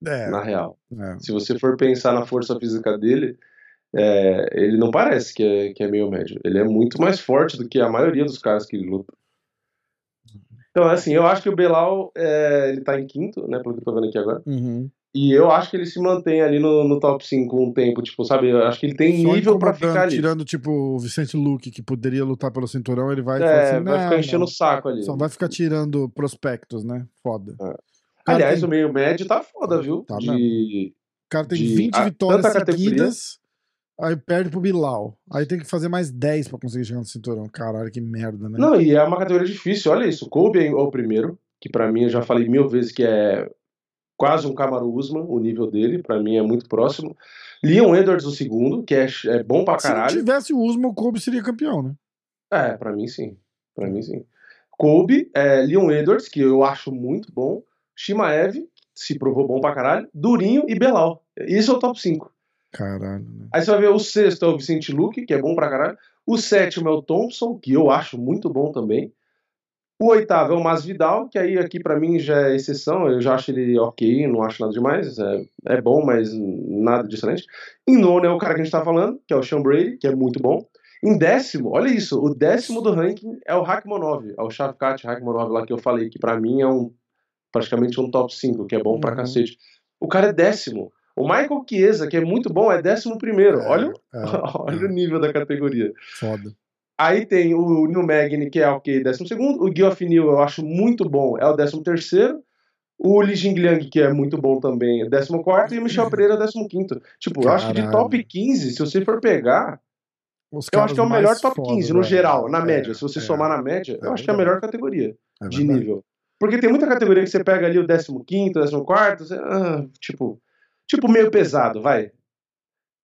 É,
Na real.
é.
Se você for pensar na força física dele, é, ele não parece que é, que é meio médio. Ele é muito mais forte do que a maioria dos caras que lutam. Então, assim, eu acho que o Belal, é, ele tá em quinto, né, pelo que eu tô vendo aqui agora.
Uhum.
E eu acho que ele se mantém ali no, no top 5 um tempo, tipo, sabe? Eu acho que ele tem
Só
nível pra
incomodando,
ficar ali.
Tirando, tipo, o Vicente Luque, que poderia lutar pelo cinturão, ele vai
É,
assim,
vai
"Não,
ficar enchendo
não."
o saco ali.
Só vai ficar tirando prospectos, né? Foda.
É.
Cara
Aliás,
tem-
o meio médio tá foda, viu?
Tá
de...
O cara tem
de-
20
a-
vitórias
tanta categoria.
seguidas, aí perde pro Bilal. Aí tem que fazer mais 10 pra conseguir chegar no cinturão. Caralho, que merda, né?
Não, e é uma categoria difícil. Olha isso. Kobe é o primeiro, que pra mim eu já falei mil vezes que é quase um Kamaru Usman, o nível dele, pra mim é muito próximo. Leon Edwards o segundo, que é, é bom pra
Se não
caralho.
tivesse o Usman, o Kobe seria campeão, né?
É, pra mim sim. Pra mim sim. Kobe, é, Leon Edwards, que eu acho muito bom. Shimaev, se provou bom pra caralho. Durinho e Belal. Isso é o top 5.
Caralho, né?
Aí você vai ver o sexto é o Vicente Luque, que é bom pra caralho. O sétimo é o Thompson, que eu acho muito bom também. O oitavo é o Masvidal, que aí aqui pra mim já é exceção, eu já acho ele ok, não acho nada demais, é, é bom, mas nada de excelente. Em nono é o cara que a gente tá falando, que é o Sean Brady, que é muito bom. Em décimo, olha isso, o décimo do ranking é o Rakhmonov, é o Shavkat Rakhmonov lá que eu falei, que pra mim é um praticamente um top 5, que é bom pra
Uhum.
cacete. O cara é décimo. O Michael Chiesa, que é muito bom, é décimo primeiro. Olha,
É,
olha o nível da categoria.
foda.
Aí tem o Neil Magny, que é ok, décimo segundo. O Neal, eu acho muito bom, é o décimo terceiro. O Li Jingliang, que é muito bom também, é décimo quarto. E o Michel Pereira, é décimo quinto. Tipo, eu acho que de
Caralho.
top 15, se você for pegar,
Os
eu acho que é o melhor top
foda,
15 no geral, na
É,
média. Se você
é,
somar na média, eu
É
acho que é a melhor categoria
é
de nível. Porque tem muita categoria que você pega ali o 15, 14, você, ah, tipo, tipo meio pesado, vai.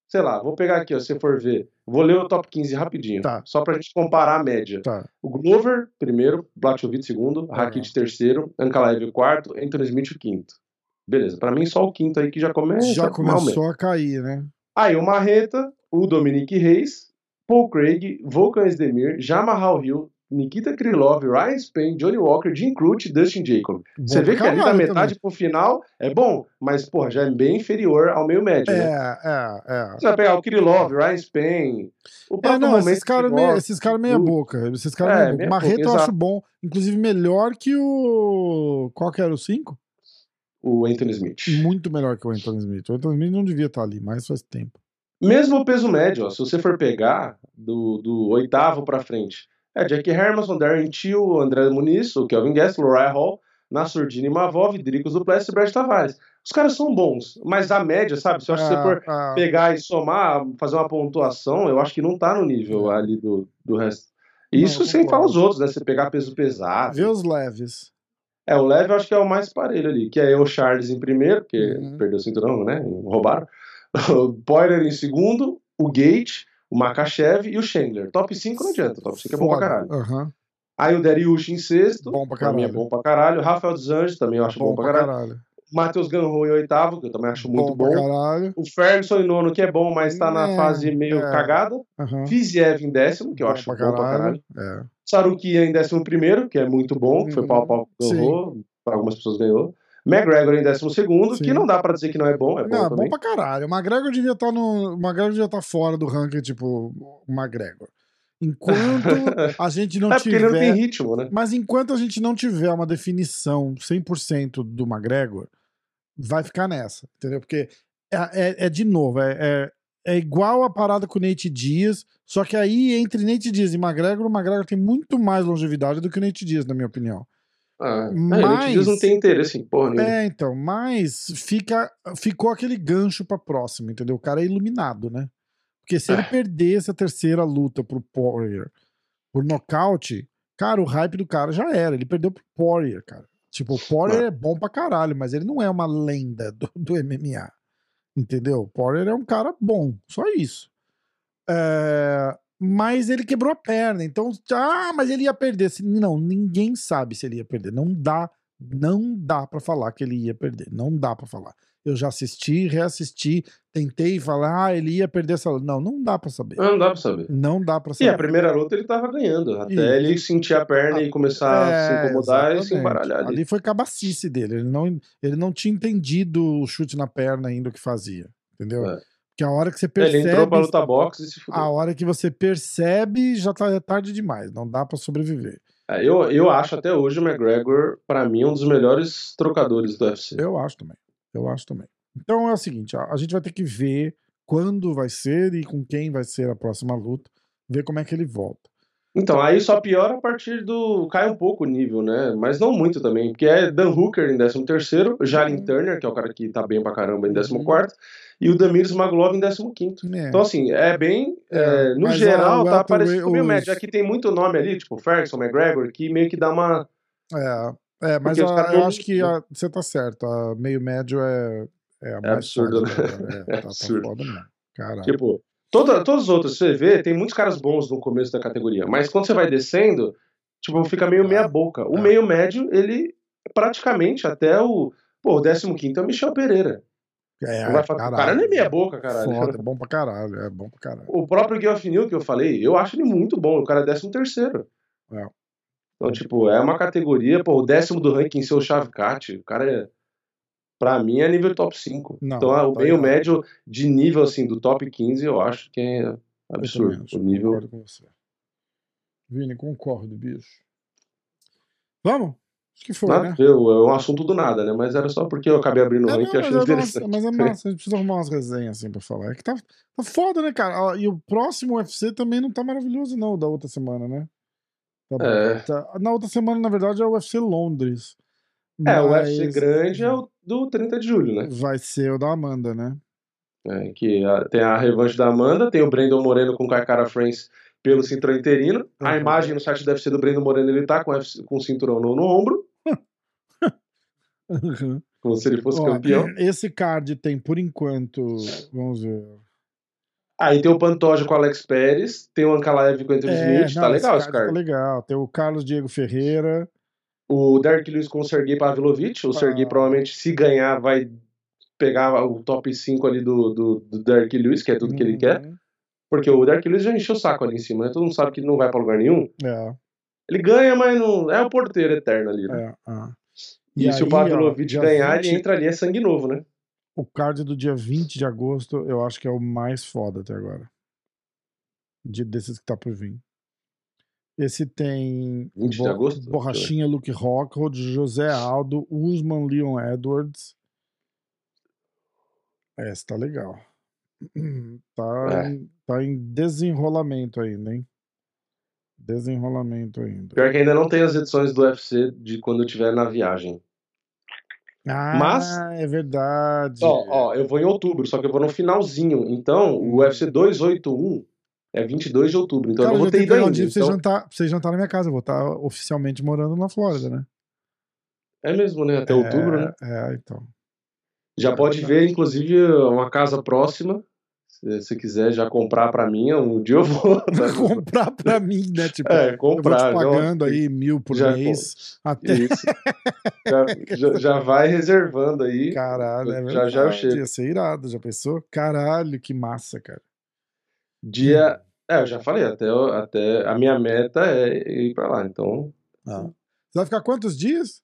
Sei lá, vou pegar aqui, ó, se você for ver. Vou ler o top 15 rapidinho,
Tá.
só pra gente comparar a média.
Tá.
O Glover, primeiro, Blachowicz, segundo,
Ah.
Rakit, terceiro, Ankalaev, quarto, Anthony Smith, o quinto. Beleza, pra mim só o quinto aí que já começa
Já começou a cair, né?
Aí o Marreta, o Dominique Reis, Paul Craig, Volkan Esdemir, Jamarral Hill, Nikita Krylov, Ryan Spain, Johnny Walker, Jim Crute e Dustin Jacob.
Bom
Você vê que ali da metade pro final é bom, mas, porra, já é bem inferior ao meio médio, né?
É, é, é.
Você vai pegar o Krylov, Ryan Spain, o
É, não, esses caras meia,
gosta,
esses cara meia boca. Esses caras
É,
meia boca. eu acho bom. Inclusive melhor que o. Qual que era o 5?
o Anthony Smith.
Muito melhor que o Anthony Smith. O Anthony Smith não devia estar ali, mas faz tempo.
Mesmo o peso médio, ó, se você for pegar do, do oitavo pra frente, é Jack Hermanson, Darren Till, André Muniz, o Kelvin Guest, Loriah Hall, Nassurdini Mavov, Dricos Duplessis e Brad Tavares. Os caras são bons, mas a média, sabe? Se eu acho que você for
Ah, ah,
pegar e somar, fazer uma pontuação, eu acho que não tá no nível ali do, do resto. Isso
Não,
sem falar os outros, né? Você pegar peso pesado.
Vê os leves.
É, o leve eu acho que é o mais parelho ali, que é o Charles em primeiro, porque
Uhum.
perdeu o cinturão, né? Roubaram. O Poirier em segundo, o Gate, o Makachev e o Chandler. Top 5 não adianta, top 5 é bom pra caralho.
Aham.
Aí o Dariush em sexto,
Bom pra
pra é
caralho.
bom pra caralho. Rafael dos Anjos também eu acho bom, pra caralho. Matheus Ganro em oitavo, que eu também acho muito
bom.
bom.
pra caralho.
O Ferguson em nono, que é bom, mas tá na
É,
fase meio
é.
cagada.
Aham.
Fiziev em décimo, que eu
Bom
acho
pra
bom pra caralho.
É.
Sarukia em décimo primeiro, que é muito bom, que foi
Uhum.
pau a pau que ganhou, para algumas pessoas ganhou. McGregor em décimo segundo,
Sim.
que não dá pra dizer que não é bom, é bom
Não, é
também.
bom pra caralho. O McGregor devia estar no. O McGregor devia estar fora do ranking, tipo, o McGregor. Enquanto a gente não
é
tiver.
ele não tem ritmo, né?
Mas enquanto a gente não tiver uma definição 100% do McGregor, vai ficar nessa, entendeu? Porque é, é- é de novo, é, é, é igual a parada com o Nate Diaz, só que aí entre Nate Diaz e McGregor, o McGregor tem muito mais longevidade do que o Nate Diaz, na minha opinião.
Ah,
Mas-
a gente diz não tem interesse em porra nenhuma.
É, então, mas fica, ficou aquele gancho pra próxima, entendeu? O cara é iluminado, né? Porque se ele
É.
perder essa terceira luta pro Poirier por nocaute, cara, o hype do cara já era. Ele perdeu pro Poirier, cara. Tipo, o Poirier é bom pra caralho, mas ele não é uma lenda do, do MMA. Entendeu? O Poirier é um cara bom, só isso. É, mas ele quebrou a perna, então, ah, mas ele ia perder. Não, ninguém sabe se ele ia perder. Não dá, não dá pra falar que ele ia perder. Não dá pra falar. Eu já assisti, reassisti, tentei falar, ah, ele ia perder essa luta. Não, não dá pra saber.
Não dá pra saber.
Não dá pra
E
saber.
a primeira luta ele tava ganhando, até
Isso.
ele sentir a perna e começar a se
É,
incomodar e se
exatamente.
embaralhar ali.
Ali foi cabacice dele. Ele não, ele não tinha entendido o chute na perna ainda o que fazia. Entendeu?
É.
Porque a hora que você
Ele entrou pra
percebe.
luta boxe e se fudeu.
A hora que você percebe, já tá é tarde demais. Não dá pra sobreviver.
É, eu, eu acho até hoje o McGregor, pra mim, um dos melhores trocadores do UFC.
Eu acho também. Eu acho também. Então é o seguinte: a gente vai ter que ver quando vai ser e com quem vai ser a próxima luta. Ver como é que ele volta.
Então, aí só piora a partir do. cai um pouco o nível, né? Mas não muito também. Porque é Dan Hooker em 13, Jalen
Uhum.
Turner, que é o cara que tá bem pra caramba em 14, e o Damir Maglov em 15.
É.
Então, assim, é bem.
É,
é, no
mas
geral, tá parecido com o médio. Aqui tem muito nome ali, tipo Ferguson, McGregor, que meio que dá uma.
É, é mas a- eu acho que a- você tá certo. A meio médio é, é a mais
absurdo, né? É
É, tá,
absurdo.
tá foda mesmo. Caralho.
Tipo, toda, todos os outros, você vê, tem muitos caras bons no começo da categoria. Mas quando você vai descendo, tipo, fica meio meia boca. O
É.
meio médio, ele praticamente até o. Pô, o 15 é o Michel Pereira.
É,
vai falar- o cara não é meia boca, caralho.
Foda, é bom pra caralho. É bom pra caralho.
O próprio Geoff Neal que eu falei, eu acho ele muito bom. O cara é 13 terceiro.
É.
Então, tipo, é uma categoria, pô, o décimo do ranking seu Chavcat, o cara é. Pra mim é nível top 5.
Não,
então, ah, o
tá
meio
errado.
médio de nível, assim, do top 15, eu acho que é
Eu
absurdo. O nível.
Concordo com você. Vini, concordo, bicho. Vamos? Acho que foi,
Nada
né?
ver, é um assunto do nada, né? Mas era só porque eu acabei abrindo o
É,
ranking
não,
e
mas,
achei
é massa,
interessante.
mas é massa, a gente precisa arrumar umas resenhas assim pra falar. É que tá, tá foda, né, cara? E o próximo UFC também não tá maravilhoso, não, da outra semana, né? Tá-
É.
tá- Na outra semana, na verdade, é o UFC Londres.
É, o UFC grande é o do 30 de julho, né?
Vai ser o da Amanda, né?
É, que a- tem a revanche da Amanda, tem o Brandon Moreno com o Kaikara France pelo cinturão interino. A
Uhum.
imagem no site do UFC do Brandon Moreno, ele tá com, o UFC com o cinturão no, no ombro, como se ele fosse
Ó,
campeão.
Esse card tem, por enquanto, vamos ver.
Aí tem o Pantoja com o Alex Pérez, tem o Ankalaev com o Anthony
É,
Smith,
não,
tá legal esse
Tá
card.
legal. Tem o Carlos Diego Ferreira.
O Derek Lewis com o Sergei Pavlovich. O Sergei
Ah.
provavelmente, se ganhar, vai pegar o top 5 ali do, do, do Derek Lewis, que é tudo que ele quer.
Uhum.
Porque o Derek Lewis já encheu o saco ali em cima, né? Todo mundo sabe que ele não vai pra lugar nenhum.
É.
Ele ganha, mas não. É o porteiro eterno ali, né?
É, ah.
E, se
aí,
o Pavlovich
ó,
ganhar,
20
ele entra ali, é sangue novo, né?
O card do dia 20 de agosto, eu acho que é o mais foda até agora. De, desses que tá por vir. Esse tem
20 de agosto?
Borrachinha Luke Rockhold, José Aldo, Usman Leon Edwards. Esse tá legal. Tá,
É.
em, tá em desenrolamento ainda, hein? Desenrolamento ainda.
Pior que ainda não tem as edições do UFC de quando eu estiver na viagem.
Ah,
Mas-
é verdade.
Ó, ó, eu vou em outubro, só que eu vou no finalzinho. Então, o UFC 281 é 22 de outubro. Então,
Cara,
eu não
eu
vou ter ido
pegar um
ainda.
dia pra você,
Então,
jantar, pra você jantar na minha casa. Eu vou estar oficialmente morando na Flórida, né?
é mesmo, né? Até
É,
outubro, né?
É, então.
Já pode ver, inclusive, uma casa próxima. Se você quiser já comprar pra mim, um dia eu vou.
comprar pra mim, né? Tipo,
É,
eu
comprar.
te pagando aí mil por
já
mês. Até...
Isso. já, já, já vai reservando aí.
Caralho, é
Já, já eu
verdade.
chego.
Ia ser irado, já pensou? Caralho, que massa, cara.
Dia. É, eu já falei, até, até a minha meta é ir pra lá. Então,
Ah. Você vai ficar quantos dias?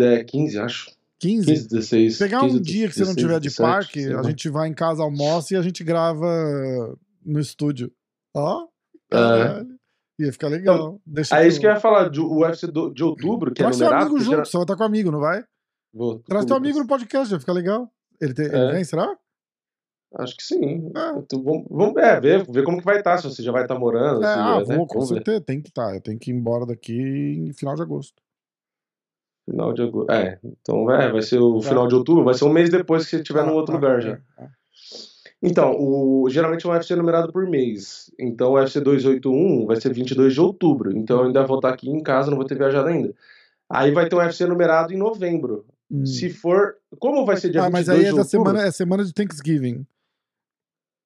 é 15, acho.
15?
15, 16.
Pegar
15,
um dia que você não
16,
tiver de
17,
parque, a gente vai em casa, almoça e a gente grava no estúdio. Ó,
É.
caralho. Ia ficar legal. Deixa
Aí
eu-
isso que eu ia falar, de, o UFC do- de outubro, que
Traz
é
seu
numerado.
amigo
que
junto,
gera-
você vai estar com o amigo, não vai?
Vou,
Traz teu amigo no podcast, vai ficar legal. Ele, tem, ele
É.
vem, será?
Acho que sim.
É.
Então, vamos, vamos é, ver, ver como que vai estar, se você já vai estar morando.
É, ah,
né?
vou, com
Vamos ver.
certeza. Tem que estar. Eu tenho que ir embora daqui em final de agosto.
Final de agosto. É, então é, vai ser o final de outubro, vai ser um mês depois que você estiver
Ah,
no outro
ah,
lugar
é,
já.
é.
Então, o, geralmente é um UFC numerado por mês. Então, o UFC 281 vai ser 22 de outubro. Então, eu ainda vou estar aqui em casa, não vou ter viajado ainda. Aí vai ter um UFC numerado em novembro.
Hum.
Se for. Como vai ser dia
Ah, mas
22
aí é
de outubro?
semana, é semana de Thanksgiving.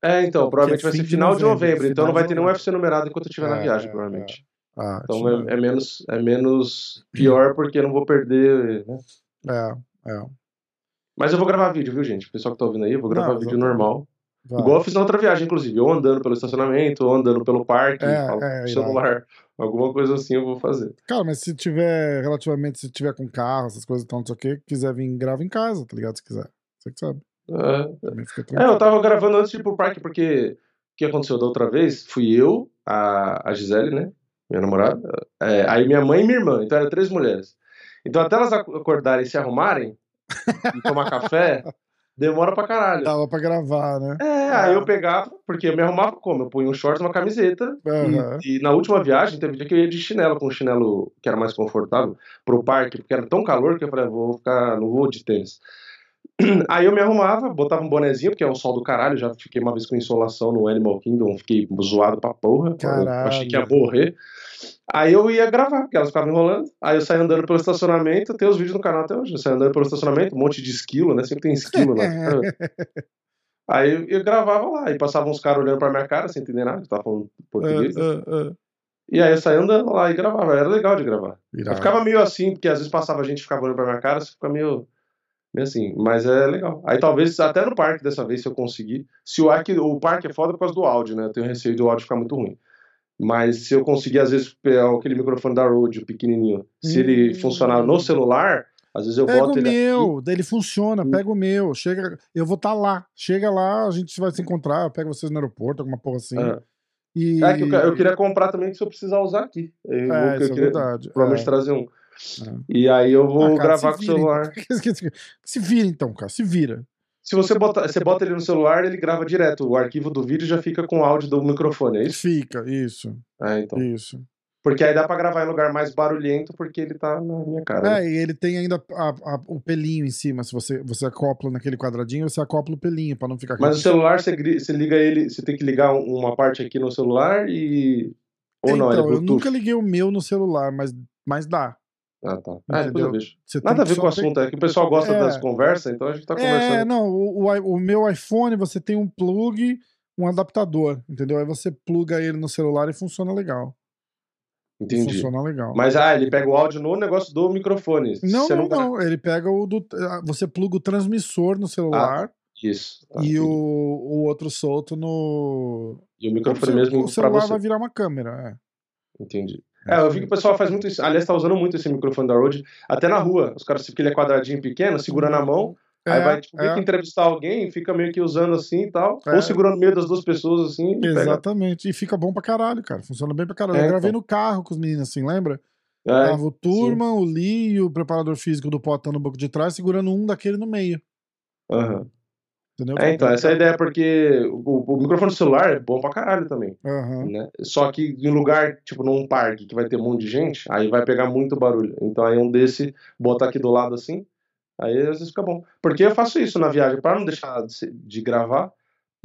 É, então, provavelmente
que é
vai ser
fim de
final de
novembro,
novembro. então,
final
não vai ter nenhum
novembro.
UFC numerado enquanto eu estiver na
É,
viagem,
é,
provavelmente.
Ah,
Então, é, é menos, é menos pior porque eu não vou perder. Né?
É, é.
Mas eu vou gravar vídeo, viu, gente? O pessoal que tá ouvindo aí, eu vou gravar
Não,
vídeo
exatamente.
normal.
Vai.
Igual eu fiz na outra viagem, inclusive. Ou andando pelo estacionamento, ou andando pelo parque,
É,
falo
é,
celular. Alguma coisa assim eu vou fazer.
Cara, mas se tiver, relativamente, se tiver com carro, essas coisas, então, não sei o que, quiser vir, grava em casa, tá ligado? Se quiser. Você que sabe.
É, É, eu tava gravando antes de ir pro parque, porque o que aconteceu da outra vez? Fui eu, a, a Gisele, né? Minha namorada. é, aí minha mãe e minha irmã. Então eram três mulheres. Então até elas ac- acordarem e se arrumarem e tomar café, demora pra caralho.
Dava pra gravar, né?
É, aí eu pegava, porque eu me arrumava como? Eu punha um shorts e uma camiseta. e-
Aham.
E, na última viagem, teve dia que eu ia de chinelo, com um chinelo que era mais confortável, pro parque, porque era tão calor que eu falei, "Ah, vou ficar, não vou de tênis. Aí eu me arrumava, botava um bonezinho, porque é um sol do caralho, já fiquei uma vez com insolação no Animal Kingdom, fiquei zoado pra porra, achei que ia morrer. Aí eu ia gravar, porque elas ficavam enrolando. Aí eu saía andando pelo estacionamento, tem os vídeos no canal até hoje. Eu saía andando pelo estacionamento, um monte de esquilo, né? Sempre tem esquilo lá. Aí eu, gravava lá, e passavam uns caras olhando pra minha cara, sem entender nada, eu tava falando português.
Ah, ah, ah.
E aí eu saía andando lá e gravava, era legal de gravar. Eu ficava meio assim, porque às vezes passava gente e ficava olhando pra minha cara, você fica meio, assim, mas é legal. Aí talvez até no parque dessa vez, se eu conseguir, se o, arque, o parque é foda por causa do áudio, né? Eu tenho receio do áudio ficar muito ruim. Mas se eu conseguir, às vezes, pegar aquele microfone da Rode, o pequenininho, se ele
Hum.
funcionar no celular, às vezes eu
Pega
boto
o
ele aqui.
meu, daí ele funciona,
Hum.
pega o meu, chega, eu vou estar lá, chega lá, a gente vai se encontrar, eu pego vocês no aeroporto, alguma porra assim.
É.
E...
É que eu, eu queria comprar também, se eu precisar usar aqui. Eu, vou-
É,
eu
isso é
queria
verdade.
provavelmente
é.
trazer um.
É.
E aí eu vou
Ah, cara,
gravar com o celular.
então. Se vira então, cara, se vira.
Se você bota, você bota ele no celular, ele grava direto. O arquivo do vídeo já fica com o áudio do microfone, é isso?
Fica, isso,
É, então.
isso.
Porque aí dá pra gravar em lugar mais barulhento, porque ele tá na minha cara. né?
É, e ele tem ainda a- a- o pelinho em cima, se você, você acopla naquele quadradinho, você acopla o pelinho, pra não ficar...
Mas o celular, você, você liga ele, você tem que ligar um- uma parte aqui no celular e. Ou não, é
então, eu
Bluetooth.
nunca liguei o meu no celular, mas, mas dá.
Ah, tá. Ah, depois
Entendeu?
Nada a ver com o assunto, é que o pessoal gosta
É.
das conversas, então a gente tá
É,
conversando.
não, o, o o meu iPhone você tem um plug, um adaptador, entendeu? Aí você pluga ele no celular e funciona legal.
Entendi.
Funciona legal.
Mas ah, ele pega o áudio no negócio do microfone.
Não,
Você
não,
gra-
não. Ele pega o do. ah, Você pluga o transmissor no celular
Isso. tá,
e
entendi.
o, o outro solto no.
E o microfone
se-
mesmo
o celular vai virar uma câmera.
Entendi.
É,
eu vi que o pessoal faz muito isso. Aliás, tá usando muito esse microfone da Rode, até na rua. Os caras, porque ele é quadradinho pequeno, segura na mão, aí
É,
vai, tipo,
é.
que entrevistar alguém, fica meio que usando assim e tal.
É.
Ou segurando no meio das duas pessoas assim e pega.
Exatamente. E fica bom pra caralho, cara. Funciona bem pra caralho.
É,
eu gravei
então.
no carro com os meninos, assim, lembra?
É,
Tava o Turma, o Lee e o preparador físico do Potão no banco de trás, segurando um daquele no meio.
aham.
Entendeu?
É, então, essa é a ideia, porque o, o microfone celular é bom pra caralho também.
Aham.
né? Só que em lugar, tipo, num parque que vai ter um monte de gente, aí vai pegar muito barulho. Então aí um desse, bota aqui do lado assim, aí às vezes fica bom. Porque eu faço isso na viagem, para não deixar de, de gravar,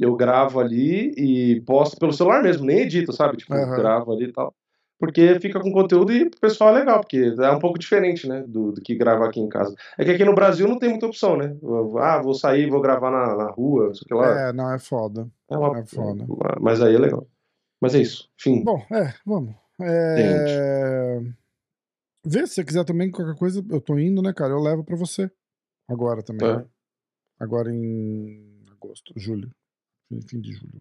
eu gravo ali e posto pelo celular mesmo, nem edito, sabe? Tipo,
Aham.
gravo ali e tal. Porque fica com conteúdo e pro pessoal é legal, porque é um pouco diferente, né, do, do que gravar aqui em casa. É que aqui no Brasil não tem muita opção, né? Ah, vou sair, vou gravar na, na rua, não sei o que lá.
É, não, é foda.
É uma,
é foda.
Mas aí é legal. Mas é isso. Fim.
Bom, é, vamos. É... Vê se você quiser também qualquer coisa, eu tô indo, né, cara? Eu levo pra você. Agora também. Né? Agora em agosto, julho. Fim de julho.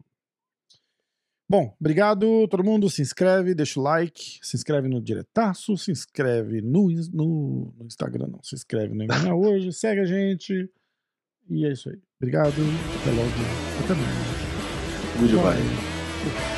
Bom, obrigado todo mundo. Se inscreve, deixa o like, se inscreve no Diretaço, se inscreve no, no, no Instagram, não. Se inscreve no Enganar Hoje, segue a gente. E é isso aí. Obrigado. Até logo. Até mais.
Goodbye.